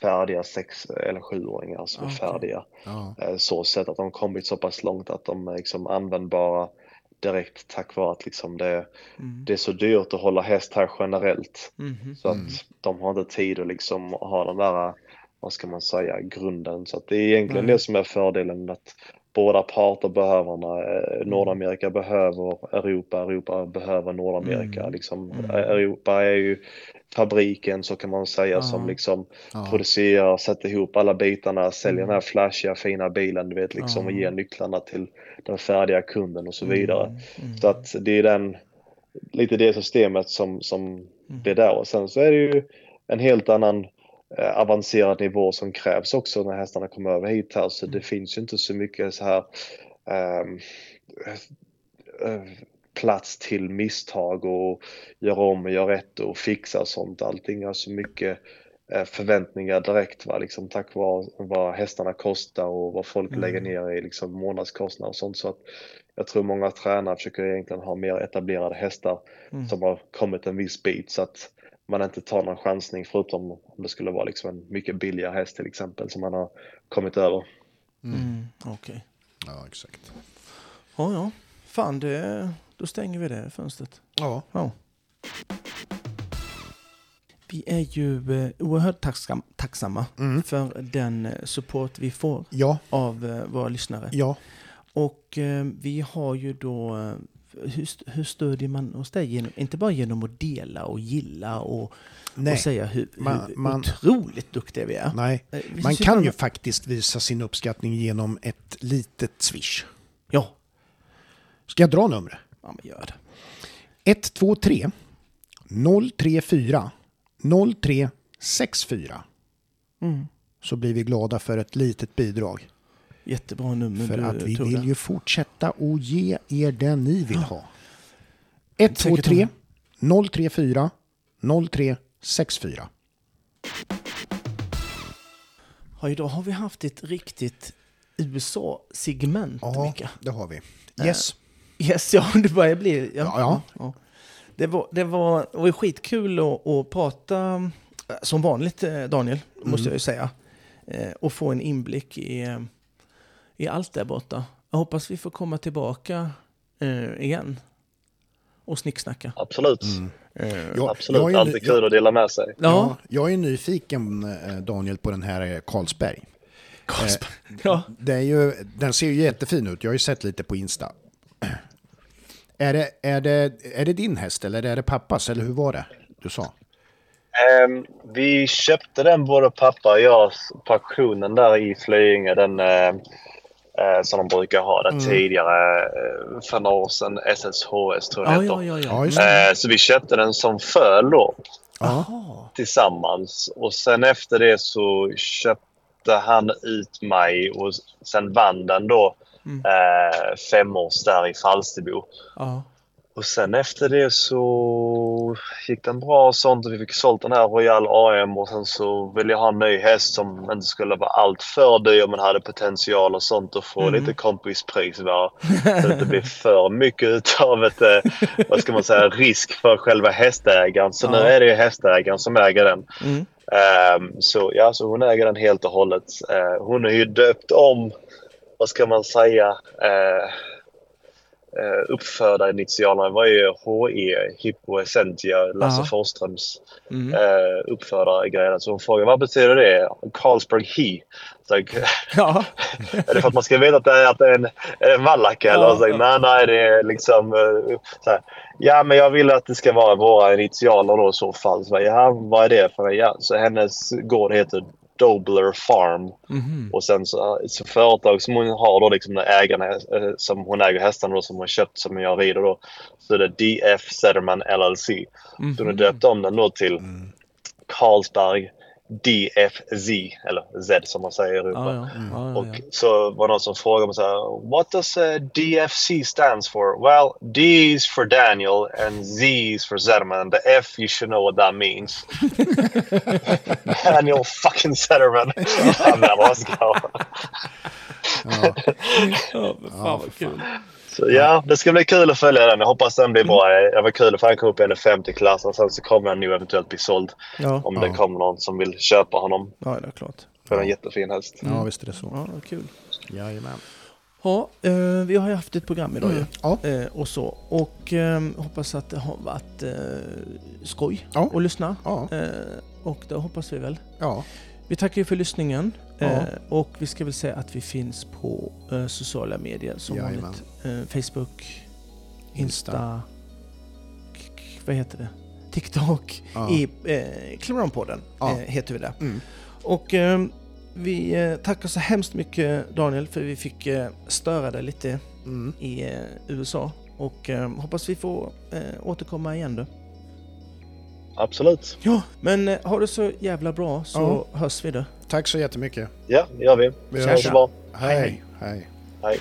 C: färdiga 6 eller 7-åringar som är
A: Okej.
C: färdiga eh, så sett att de kommit så pass långt att de är liksom användbara direkt tack vare att liksom det,
A: Mm.
C: det är så dyrt att hålla häst här generellt
A: Mhm.
C: så att
B: Mm.
C: de har inte tid att liksom ha den där, vad ska man säga, grunden. Så att det är egentligen
A: Nej.
C: det som är fördelen att båda parter behöver. Eh, Nordamerika behöver Europa, Europa behöver Nordamerika.
A: Mm.
C: Liksom,
A: Mm.
C: eh, Europa är ju fabriken så kan man säga
A: Ja.
C: som liksom
B: Ja.
C: producerar, sätter ihop alla bitarna, säljer
A: Mm.
C: den här flashiga fina bilen du vet liksom och
A: Ja.
C: ger nycklarna till den färdiga kunden och så vidare.
A: Mm. Mm.
C: Så att det är den, lite det systemet som, som
A: Mm.
C: det där. Och sen så är det ju en helt annan avancerad nivå som krävs också när hästarna kommer över hit här. Så det
A: Mm.
C: finns ju inte så mycket så här eh, plats till misstag och göra om och göra rätt och fixa sånt. Allting har så mycket eh, förväntningar direkt va, liksom tack vare vad hästarna kostar och vad folk
A: Mm.
C: lägger ner i liksom månadskostnader och sånt. Så att jag tror många tränare försöker egentligen ha mer etablerade hästar
A: Mm.
C: som har kommit en viss bit så att man inte tar någon chansning förutom om det skulle vara liksom en mycket billigare häst till exempel som man har kommit över.
A: Mm. Okej.
B: ja, exakt.
A: Ja, ja. Fan, det, då stänger vi det fönstret.
B: Ja.
A: Ja. Vi är ju eh, oerhört tacksam, tacksamma
B: Mm.
A: för den eh, support vi får
B: Ja,
A: av eh, våra lyssnare.
B: ja.
A: Och vi har ju då... Hur, hur stödjer man oss där? Genom, inte bara genom att dela och gilla och,
B: Nej,
A: och säga hur,
B: Man-
A: hur
B: man-
A: otroligt duktiga vi är.
B: nej.
A: Eh, vi
B: Man kan
A: bara-
B: ju faktiskt visa sin uppskattning genom ett litet swish.
A: Ja,
B: Ska jag dra numret?
A: ja men gör det.
B: 123 034 0364
A: Mm.
B: så blir vi glada för ett litet bidrag.
A: Jättebra nummer
B: För
A: du
B: att vi vill ju fortsätta och ge er det ni vill ha.
A: Säkert
B: 123 034 0364.
A: Ja, idag har vi haft ett riktigt USA-segment,
B: Ja,
A: Micke.
B: det har vi. Yes.
A: Yes, ja, det börjar bli...
B: Ja, ja.
A: Det, var, det, var, det var skitkul att, att prata, eh, som vanligt eh, Daniel,
B: Mm.
A: måste jag ju säga. Eh, Och få en inblick i, eh, i allt där borta. Jag hoppas vi får komma tillbaka eh, igen och snicksnacka.
C: Absolut.
A: Eh,
B: Ja,
C: Absolut.
B: jag är
C: Alltid kul att dela med sig.
A: Ja,
B: Ja, jag är nyfiken eh, Daniel på den här eh, Carlsberg.
A: Carlsberg. ja.
B: Det är ju, den ser ju jättefin ut, jag har ju sett lite på Insta. Är det, är, det, är det din häst eller är det pappas eller hur var det du sa?
C: Ehm, vi köpte den både pappa och jag på auktionen där i Flyinge. Den eh, eh, som de brukar ha där tidigare eh, för några år sedan. SSHS tror jag
A: Ja, ja, ja,
B: Ja, det.
C: Eh, så vi köpte den som föl då tillsammans. Och sen efter det så köpte han ut mig och sen vann den då
A: Mm.
C: eh, femårs där i Falsterbo.
A: Ja.
C: Och sen efter det så gick den bra och sånt och vi fick sålt den här Royal AM och sen så ville jag ha en ny häst som inte skulle vara allt för dyr men hade potential och sånt och få
A: Mm.
C: lite kompispris va. Så det inte blir för mycket utav ett, eh, vad ska man säga, risk för själva hästägaren. Så nu
A: Ja.
C: är det ju hästägaren som äger den.
A: Mm.
C: Ehm, så ja, så hon äger den helt och hållet. Eh, hon är ju döpt om, vad ska man säga, uh, uppfödarinitialerna var ju HE, Hippo Essentia, Lasse
A: Ja.
C: Forsströms
A: Mm.
C: uh, uppfödargrejer. Så hon frågade vad betyder det? Carlsberg He. Så
A: Ja.
C: är det för att man ska veta att det är, att det är en, en vallack eller?
A: Ja,
C: så. Nej, nej, det är liksom eh, så här. Ja, men jag vill att det ska vara våra initialer då i så fall. Så, ja, vad är det för? Ja, så hennes gård heter Dobler Farm.
A: Mhm.
C: Och sen så, så företag som hon har då liksom ägarna eh, som hon äger hästarna då som hon köpt som jag rider då. Så det är DF Sederman LLC. Så hon har
A: Mhm.
C: döpt om den då till Carlsberg DFZ, eller Z som man säger i Europa.
A: Ja, ja. ja,
C: Och
A: ja.
C: så var det någon som frågade mig så här, What does uh, DFC stands for? Well, D is for Daniel and Z is for Zetterman. The F, you should know what that means. Daniel fucking Zetterman. Han där var.
B: Ja.
A: Ja, fan vad kul.
C: Så ja, det ska bli kul att följa den. Jag hoppas den blir bra. Det var kul för han kom upp i en 50-klass och sen så kommer han nu eventuellt bli såld.
A: Ja,
C: Om
B: Ja.
C: det kommer någon som vill köpa honom.
A: ja det är klart.
C: För en jättefin häst.
B: ja, visst är det så.
A: Ja, vad kul.
B: Jajamän.
A: Ja, eh, vi har ju haft ett program idag
B: Mm. Ja.
A: ju. Eh, och så. Och eh, hoppas att det har varit eh, skoj
B: Ja.
A: att lyssna.
B: Ja.
A: Och det hoppas vi väl.
B: Ja.
A: Vi tackar ju för lyssningen.
B: Ja.
A: Eh, och vi ska väl säga att vi finns på eh, sociala medier som
B: Jajamän.
A: vanligt. Eh, Facebook, Insta,
B: Insta.
A: vad heter det? TikTok.
B: Ja.
A: I eh, Klimranpodden
B: Ja.
A: eh, heter vi det.
B: Mm.
A: Och eh, vi eh, tackar så hemskt mycket Daniel för vi fick störa dig lite
B: Mm.
A: i USA. Och hoppas vi får återkomma igen då.
C: Absolut.
A: Ja, men eh, ha det så jävla bra så hörs vi då.
B: Tack så jättemycket.
C: Ja, det gör vi.
B: Vi hörs. Hej. Hej.
C: Hej.